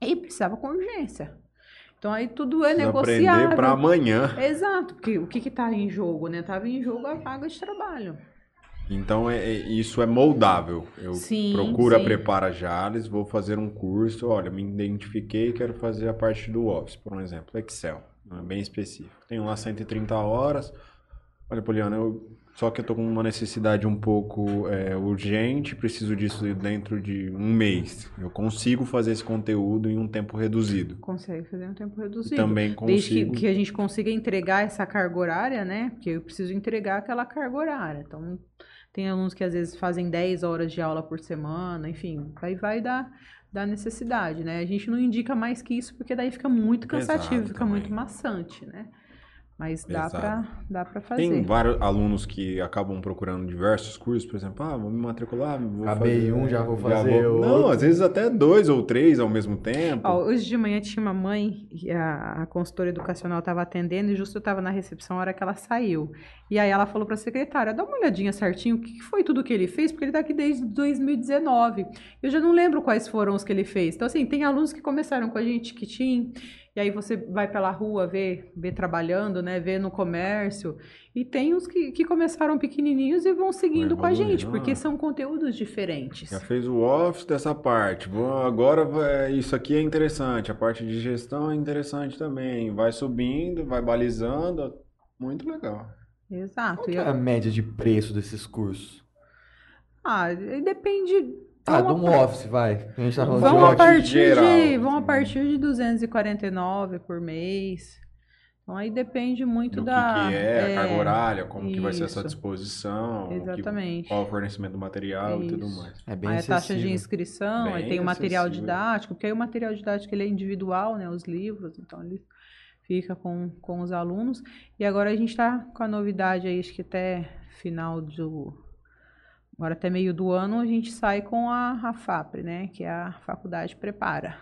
E precisava com urgência. Então aí tudo é aprender para amanhã. Exato, porque o que está em jogo, né? Estava em jogo a vaga de trabalho. Então é, é, isso é moldável. Eu sim, procuro sim. a Prepara Jales, vou fazer um curso. Olha, me identifiquei, quero fazer a parte do Office, por um exemplo, Excel, é bem específico. Tenho lá 130 horas. Olha, Poliana, eu só que eu tô com uma necessidade um pouco é, urgente, preciso disso dentro de um mês. Eu consigo fazer esse conteúdo em um tempo reduzido. Consegue fazer em um tempo reduzido. E também consigo. Desde que, que, a gente consiga entregar essa carga horária, né? Porque eu preciso entregar aquela carga horária. Então, tem alunos que às vezes fazem 10 horas de aula por semana, enfim, aí vai dar da necessidade, né? A gente não indica mais que isso, porque daí fica muito cansativo, Pesado fica também. muito maçante, né? Mas dá para dá pra fazer. Tem vários alunos que acabam procurando diversos cursos, por exemplo, ah, vou me matricular, vou Acabei fazer um, já vou fazer Não, outro. às vezes até dois ou três ao mesmo tempo. Ó, hoje de manhã tinha uma mãe, e a, a consultora educacional estava atendendo, e justo eu estava na recepção na hora que ela saiu. E aí ela falou para a secretária, dá uma olhadinha certinho, o que que foi tudo que ele fez, porque ele está aqui desde 2019. Eu já não lembro quais foram os que ele fez. Então, assim, tem alunos que começaram com a gente que tinha, e aí você vai pela rua ver, ver trabalhando, né, ver no comércio, e tem os que, que começaram pequenininhos e vão seguindo com a gente, porque são conteúdos diferentes. Já fez o office dessa parte. Vou- Agora vai- isso aqui é interessante. A parte de gestão é interessante também. Vai subindo, vai balizando. Muito legal. Exato. Qual que é a média de preço desses cursos? Ah, depende. Ah, do a- um office, vai. A gente tá falando Vão de a partir geral, de, vão a assim. partir de 249 por mês. Então aí depende muito Do que, da que é, a carga horária, como que vai ser essa isso. disposição, o que- Exatamente. qual é o forneitamento do material e tudo Isso. mais. É bem Aí a taxa de acessível. inscrição, aí Bem tem o material acessível. didático, porque aí o material didático ele é individual, né, os livros, então ele fica com, com os alunos. E agora a gente está com a novidade aí, acho que até final do agora até meio do ano a gente sai com a, a FAPRE, né, que é a faculdade prepara.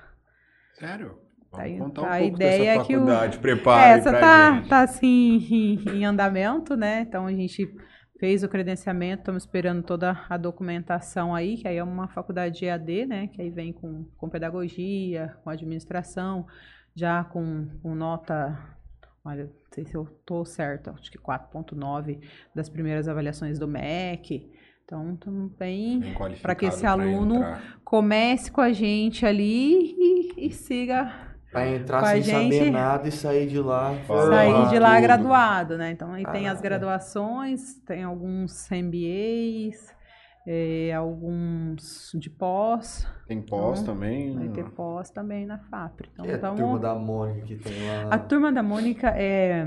Sério? Tá Vamos contar tá um a pouco ideia dessa é que o- faculdade. Prepare Essa tá, gente. tá assim em, em andamento, né? Então a gente fez o credenciamento, estamos esperando toda a documentação aí, que aí é uma faculdade de EAD, né? Que aí vem com, com pedagogia, com administração, já com, com nota, olha, não sei se eu tô certa, acho que 4.9 das primeiras avaliações do MEC. Então, também Bem para que esse aluno comece com a gente ali e, e siga Pra entrar Com a sem gente- saber nada e sair de lá. Sair de lá tudo. graduado, né? Então aí tem as Caraca. graduações, tem alguns MBAs, eh, alguns de pós, Tem pós Então, também. vai ter pós também na FAPRE. Então, E a então, turma da Mônica que tem lá. a turma da Mônica é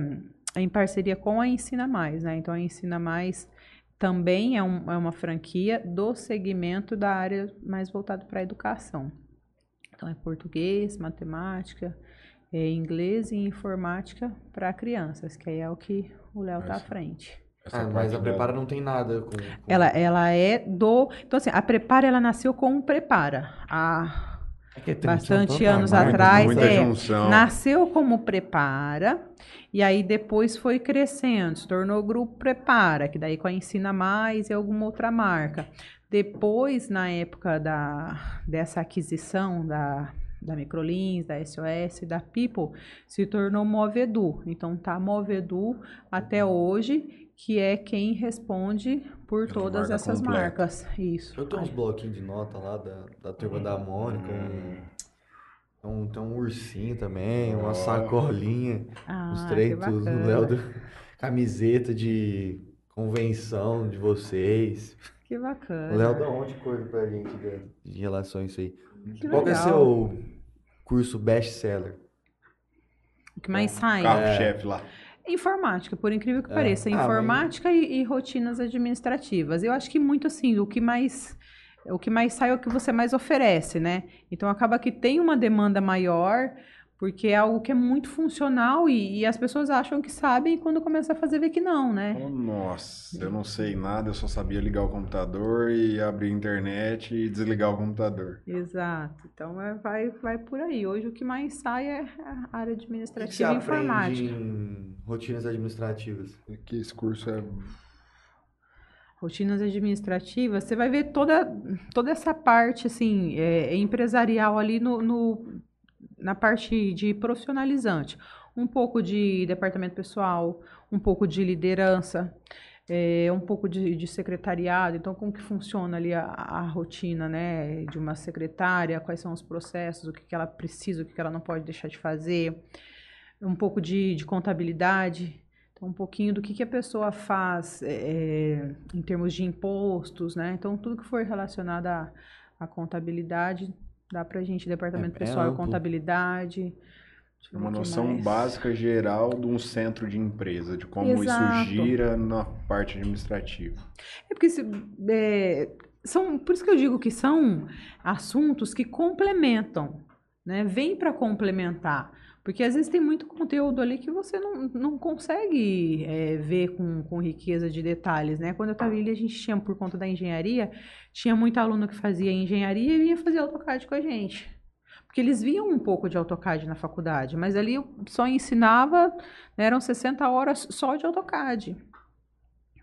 em parceria com a Ensina Mais, né? Então a Ensina Mais também é, um- é uma franquia do segmento da área mais voltado para a educação. Então é português, matemática, é inglês e informática para crianças, que aí é o que o Léo tá à frente. Essa Ah, mas a Prepara não tem nada com. com- Ela, ela é do. Então, assim, a Prepara ela nasceu com o Prepara. A, É tem- bastante anos atrás, muita é, junção. Nasceu como Prepara, e aí depois foi crescendo, se tornou Grupo Prepara, que daí com a Ensina Mais e alguma outra marca. Depois, na época da, dessa aquisição da, da Microlins, da SOS, da People, se tornou Movedu. Então tá Movedu até hoje, que é quem responde por Pela todas marca essas completa. marcas. Isso. Eu tenho uns bloquinhos de nota lá da, da turma da Mônica. Um, um, tem um ursinho também, uma Ó. sacolinha. Ah, os que três, tudo. bacana. O Léo, do- camiseta de convenção de vocês. Que bacana. O Léo dá onde coisa pra gente de, de relação a isso aí. Que Qual é legal. seu curso best-seller? O que mais sai? Carro-chefe lá. Informática, por incrível que É. pareça. Ah, mas- Informática e, e rotinas administrativas. Eu acho que muito assim, o que mais. O que mais sai é o que você mais oferece, né? Então acaba que tem uma demanda maior, porque é algo que é muito funcional e, e as pessoas acham que sabem e quando começa a fazer vê que não, né? Oh, Nossa, eu não sei nada, eu só sabia ligar o computador e abrir a internet e desligar o computador. Exato. Então é, vai, vai por aí. Hoje o que mais sai é a área administrativa e informática. em rotinas administrativas? Que esse curso é. rotinas administrativas, você vai ver toda, toda essa parte assim é, empresarial ali no, no- na parte de profissionalizante. Um pouco de departamento pessoal, um pouco de liderança, é, um pouco de, de secretariado. Então, como que funciona ali a, a rotina né, de uma secretária, quais são os processos, o que, que ela precisa, o que, que ela não pode deixar de fazer. Um pouco de, de contabilidade, então, um pouquinho do que, que a pessoa faz é, em termos de impostos, né? Então, tudo que for relacionado à, à contabilidade, dá pra gente, departamento É- é pessoal e amplo. contabilidade. Uma noção mais. básica geral de um centro de empresa, de como Exato. isso gira na parte administrativa. É porque se- é, são, por isso que eu digo que são assuntos que complementam, né? Vem para complementar. Porque às vezes tem muito conteúdo ali que você não, não consegue é, ver com, com riqueza de detalhes, né? Quando eu estava ali, a gente tinha, por conta da engenharia, tinha muito aluno que fazia engenharia e vinha fazer AutoCAD com a gente. Porque eles viam um pouco de AutoCAD na faculdade, mas ali eu só ensinava, né, eram 60 horas só de AutoCAD.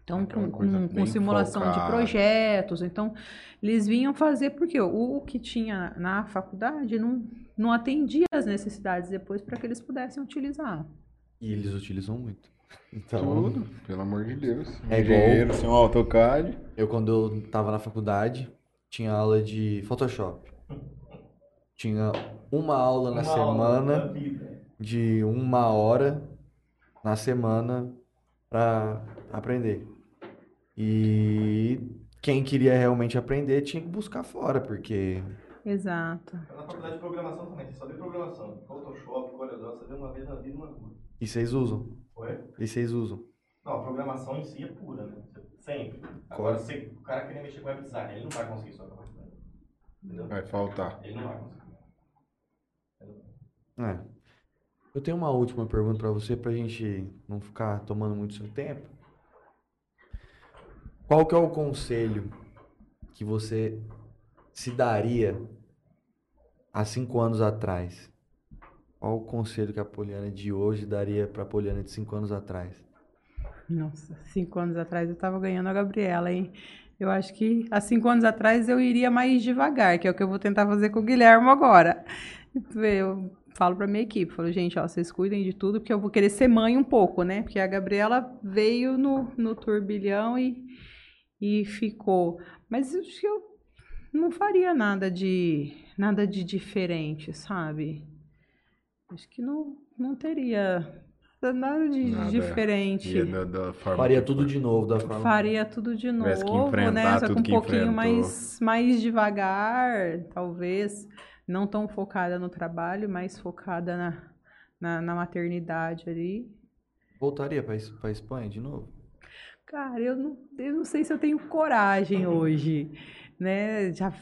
Então, com, com- com simulação de focada. projetos. Então, eles vinham fazer, porque o, o que tinha na faculdade não, não atendia as necessidades depois para que eles pudessem utilizar. E eles utilizam muito. Então, Tudo, pelo amor de Deus. É igual- sem um AutoCAD. eu quando eu tava na faculdade, tinha aula de Photoshop. Tinha uma aula na semana, de uma hora na semana pra aprender. E quem queria realmente aprender tinha que buscar fora, porque Exato. Na faculdade de programação também, você só vê programação. Photoshop, CorelDRAW, você vê uma vez na vida uma coisa. e vocês usam. Oi? E vocês usam. Não, a programação em si é pura, né? Sempre. Agora, se o cara querer mexer com web design, ele não vai conseguir só com a faculdade. Entendeu? Vai faltar. Ele não vai conseguir. É. Eu tenho uma última pergunta pra você, pra gente não ficar tomando muito seu tempo. Qual que é o conselho que você se daria há cinco anos atrás? Qual o conselho que a Poliana de hoje daria pra Poliana de cinco anos atrás? Nossa, cinco anos atrás eu estava ganhando a Gabriela, hein? Eu acho que há cinco anos atrás eu iria mais devagar, que é o que eu vou tentar fazer com o Guilherme agora. Eu falo para minha equipe, falo, gente, ó, vocês cuidem de tudo, porque eu vou querer ser mãe um pouco, né? Porque a Gabriela veio no, no turbilhão e, e ficou. Mas eu não faria nada de nada de diferente, sabe? Acho que não, não teria nada de Nada. diferente. Da, da forma Faria que tudo de novo da forma. Faria tudo de novo, né? Só com um pouquinho enfrentou. mais, mais devagar, talvez. Não tão focada no trabalho, mais focada na, na, na maternidade ali. Voltaria pra Espanha de novo? Cara, eu não, eu não sei se eu tenho coragem hoje, né? Já,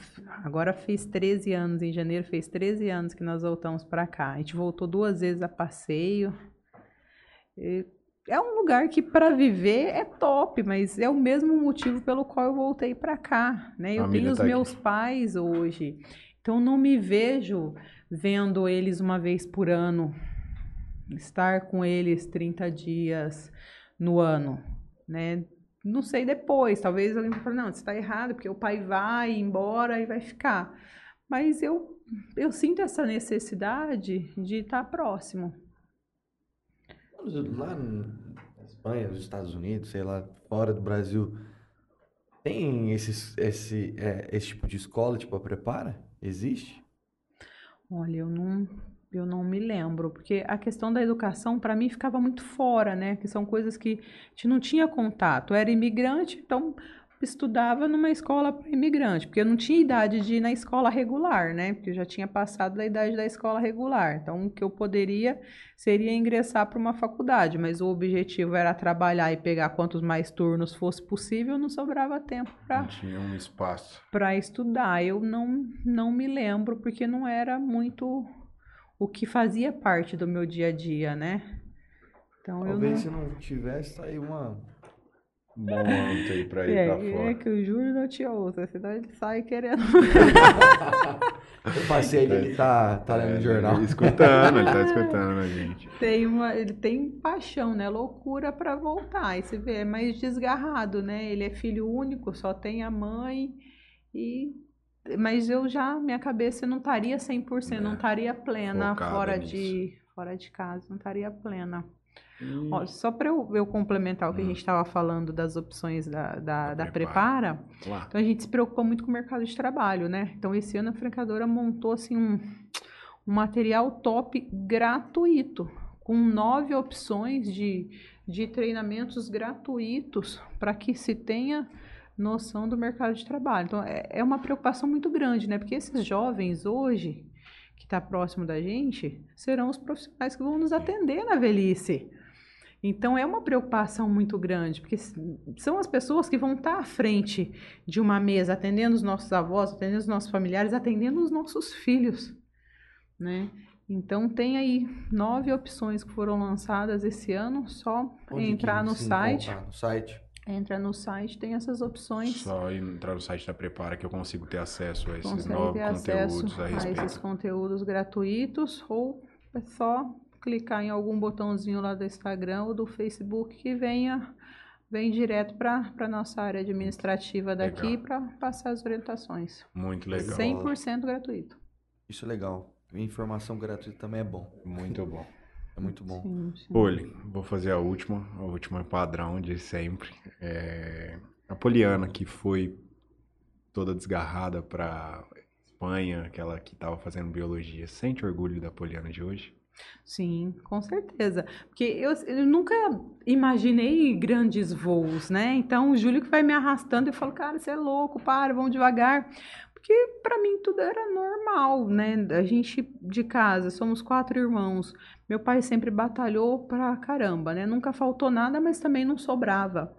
agora fez 13 anos, em janeiro fez 13 anos que nós voltamos para cá. A gente voltou duas vezes a passeio. E É um lugar que para viver é top, mas é o mesmo motivo pelo qual eu voltei para cá, né? Eu tenho os tá aqui. meus pais hoje, então não me vejo vendo eles uma vez por ano, estar com eles 30 dias no ano, né? Não sei depois, talvez alguém fale, não, você está errado, porque o pai vai embora e vai ficar. Mas eu, eu sinto essa necessidade de estar próximo. Lá na Espanha, nos Estados Unidos, sei lá, fora do Brasil, tem esses, esse, é, esse tipo de escola, tipo a Prepara? Existe? Olha, eu não, eu não me lembro, porque a questão da educação para mim ficava muito fora, né? Que são coisas que a gente não tinha contato. Eu era imigrante, então estudava numa escola para imigrante, porque eu não tinha idade de ir na escola regular, né? Porque eu já tinha passado da idade da escola regular. Então, o que eu poderia seria ingressar para uma faculdade, mas o objetivo era trabalhar e pegar quantos mais turnos fosse possível, não sobrava tempo para tinha um espaço. para estudar. Eu não, não me lembro, porque não era muito o que fazia parte do meu dia a dia, né? Então eu não. Talvez se não tivesse, tá aí uma. Âmbito aí pra ir pra É, fora. é que o Júlio não tinha outra, senão ele sai querendo. Eu passei ali, ele tá, tá lendo É, o jornal. ele Escutando, ele tá escutando a gente. tem uma, ele tem paixão, né? Loucura para voltar. Aí você vê, é mais desgarrado, né? Ele é filho único, só tem a mãe e mas eu já minha cabeça não estaria 100%, não É, estaria plena focada fora nisso. de fora de casa, não estaria plena. E- Ó, só para eu, eu complementar o que a Hum. gente estava falando das opções da, da, Da Prepara. Prepara, então a gente se preocupa muito com o mercado de trabalho, né? Então esse ano a francadora montou assim um, um material top gratuito, com nove opções de, de treinamentos gratuitos para que se tenha noção do mercado de trabalho. Então é, é uma preocupação muito grande, né? Porque esses jovens hoje que está próximo da gente serão os profissionais que vão nos atender na velhice. Então é uma preocupação muito grande, porque são as pessoas que vão estar à frente de uma mesa, atendendo os nossos avós, atendendo os nossos familiares, atendendo os nossos filhos, né? Então tem aí nove opções que foram lançadas esse ano, só Onde entrar no site, no site. Entra no site, tem essas opções. Só entrar no site da Prepara que eu consigo ter acesso a esses consegue novos conteúdos a a esses respeito. conteúdos gratuitos ou é só clicar em algum botãozinho lá do Instagram ou do Facebook que venha vem direto para a nossa área administrativa daqui para passar as orientações. Muito legal. 100% gratuito. Isso é legal. Informação gratuita também é bom. Muito bom. É muito bom. Sim, sim. Poli, vou fazer a última, a última padrão de sempre. É, a Poliana, que foi toda desgarrada pra Espanha, aquela que estava fazendo biologia, sente orgulho da Poliana de hoje? Sim, com certeza. Porque eu, eu nunca imaginei grandes voos, né? Então o Júlio que vai me arrastando eu falo, cara, você é louco, para, vamos devagar. Porque para mim tudo era normal, né? A gente de casa, somos quatro irmãos. Meu pai sempre batalhou pra caramba, né? Nunca faltou nada, mas também não sobrava.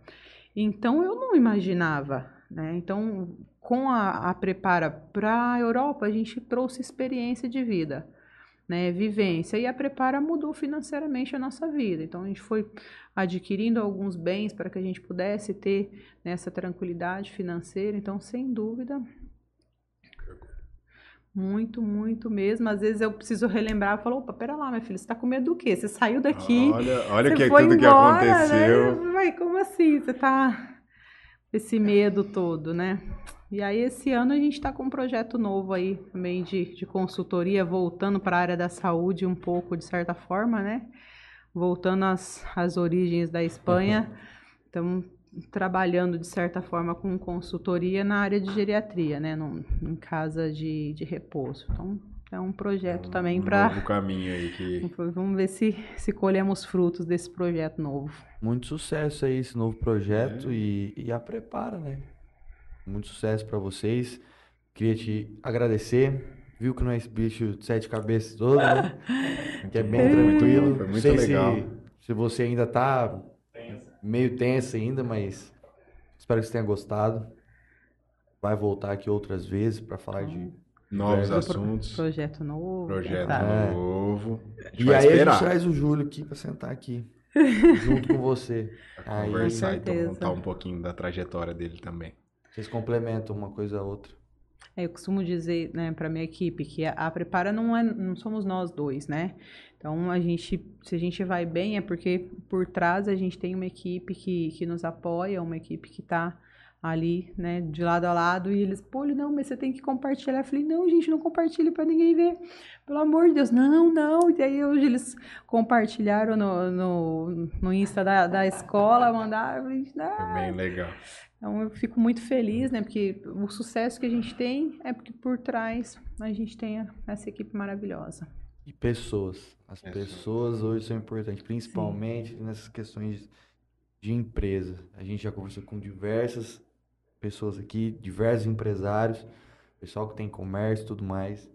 Então eu não imaginava, né? Então com a, a prepara para a Europa, a gente trouxe experiência de vida né, vivência. E a Prepara mudou financeiramente a nossa vida. Então, a gente foi adquirindo alguns bens para que a gente pudesse ter né, essa tranquilidade financeira. Então, sem dúvida, muito, muito mesmo. Às vezes eu preciso relembrar e falo, opa, pera lá, minha filha, você está com medo do quê? Você saiu daqui, Olha, olha você que, foi tudo que embora, aconteceu. Né? Vai, como assim? Você tá esse medo todo, né? E aí esse ano a gente está com um projeto novo aí também de, de consultoria, voltando para a área da saúde um pouco, de certa forma, né? Voltando às, às origens da Espanha. Estamos trabalhando, de certa forma, com consultoria na área de geriatria, né? Num, em casa de, de repouso. Então, é um projeto também um para. novo caminho aí que Vamos ver se, se colhemos frutos desse projeto novo. Muito sucesso aí, esse novo projeto É. e, e a prepara, né? Muito sucesso pra vocês. Queria te agradecer. Viu que não é esse bicho de sete cabeças todo, né? que é bem muito tranquilo. foi Não muito sei legal. Se, se você ainda tá. Meio tenso ainda, mas espero que você tenha gostado. Vai voltar aqui outras vezes pra falar de. novos Diversos assuntos, Projeto novo. projeto. É. novo. A E aí a esperar. gente traz o Júlio aqui pra sentar aqui. junto com você. pra Aí conversar e então, contar um pouquinho da trajetória dele também. vocês complementam uma coisa a outra. É, Eu costumo dizer, né, para minha equipe que a, a prepara não é, não somos nós dois, né? Então a gente, se a gente vai bem é porque por trás a gente tem uma equipe que, que nos apoia, uma equipe que está ali, né, de lado a lado e eles, pô, não, mas você tem que compartilhar. Eu falei, não, gente, não compartilhe para ninguém ver. Pelo amor de Deus, não, não. E aí hoje eles compartilharam no, no, no Insta da, da escola, mandaram, eu falei, ah, bem legal. então eu fico muito feliz, né? Porque o sucesso que a gente tem é porque por trás a gente tem essa equipe maravilhosa. E pessoas. As Pessoas. pessoas hoje são importantes, principalmente nessas questões de empresa. A gente já conversou com diversas pessoas aqui, diversos empresários, pessoal que tem comércio e tudo mais.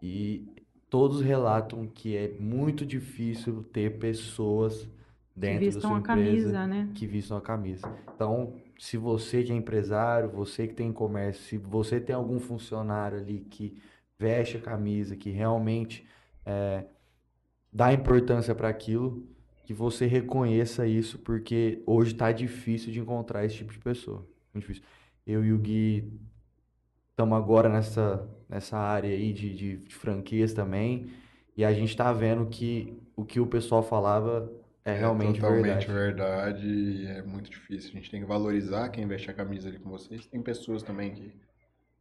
E todos relatam que é muito difícil ter pessoas dentro da vistam sua a empresa camisa, né? que vistam a camisa. Então, se você que é empresário, você que tem comércio, se você tem algum funcionário ali que veste a camisa, que realmente é, dá importância para aquilo, que você reconheça isso, porque hoje tá difícil de encontrar esse tipo de pessoa. Muito difícil. Eu e o Gui estamos agora nessa, nessa área aí de, de, de franquias também, e a gente tá vendo que o que o pessoal falava é realmente totalmente verdade. verdade. e é muito difícil. A gente tem que valorizar quem veste a camisa ali com vocês. Tem pessoas também que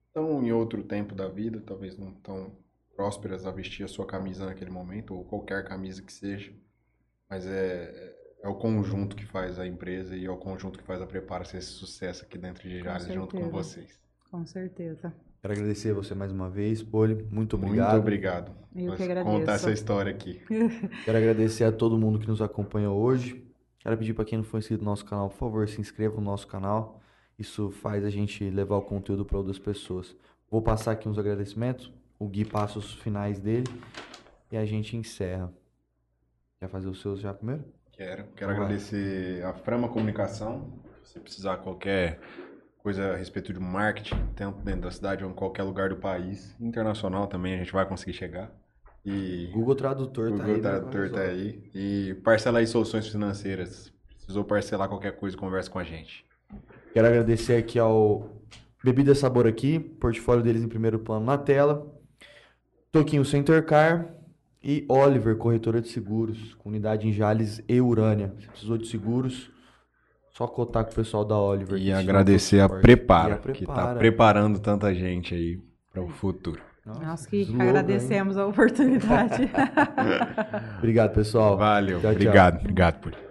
estão em outro tempo da vida, talvez não tão prósperas a vestir a sua camisa naquele momento, ou qualquer camisa que seja. Mas é, é o conjunto que faz a empresa e é o conjunto que faz a Prepara ser esse sucesso aqui dentro de Jales, junto com vocês. Com certeza. Quero agradecer você mais uma vez, Poli. Muito obrigado. Muito obrigado. Eu por que contar agradeço. essa história aqui. Quero agradecer a todo mundo que nos acompanhou hoje. Quero pedir para quem não for inscrito no nosso canal, por favor, se inscreva no nosso canal. Isso faz a gente levar o conteúdo para outras pessoas. Vou passar aqui uns agradecimentos. O Gui passa os finais dele e a gente encerra. Quer fazer os seus já primeiro? Quero. Quero Vamos lá. agradecer a Frama Comunicação. Se precisar qualquer coisa a respeito de marketing, tanto dentro da cidade ou em qualquer lugar do país, internacional também, a gente vai conseguir chegar. E Google Tradutor tá Google aí. né? Tradutor tá aí. E parcela aí soluções financeiras. Precisou parcelar qualquer coisa, conversa com a gente. Quero agradecer aqui ao Bebida Sabor aqui, portfólio deles em primeiro plano na tela. Toquinho Center Car e Oliver, corretora de seguros, com unidade em Jales e Urânia. Se precisou de seguros, só cotar com o pessoal da Oliver. E que agradecer a. Prepara, E a que tá Prepara. preparando tanta gente aí para o futuro. Nossa, Nós que slogan, hein? agradecemos a oportunidade. Obrigado, pessoal. Valeu, Tchau, tchau. obrigado, obrigado por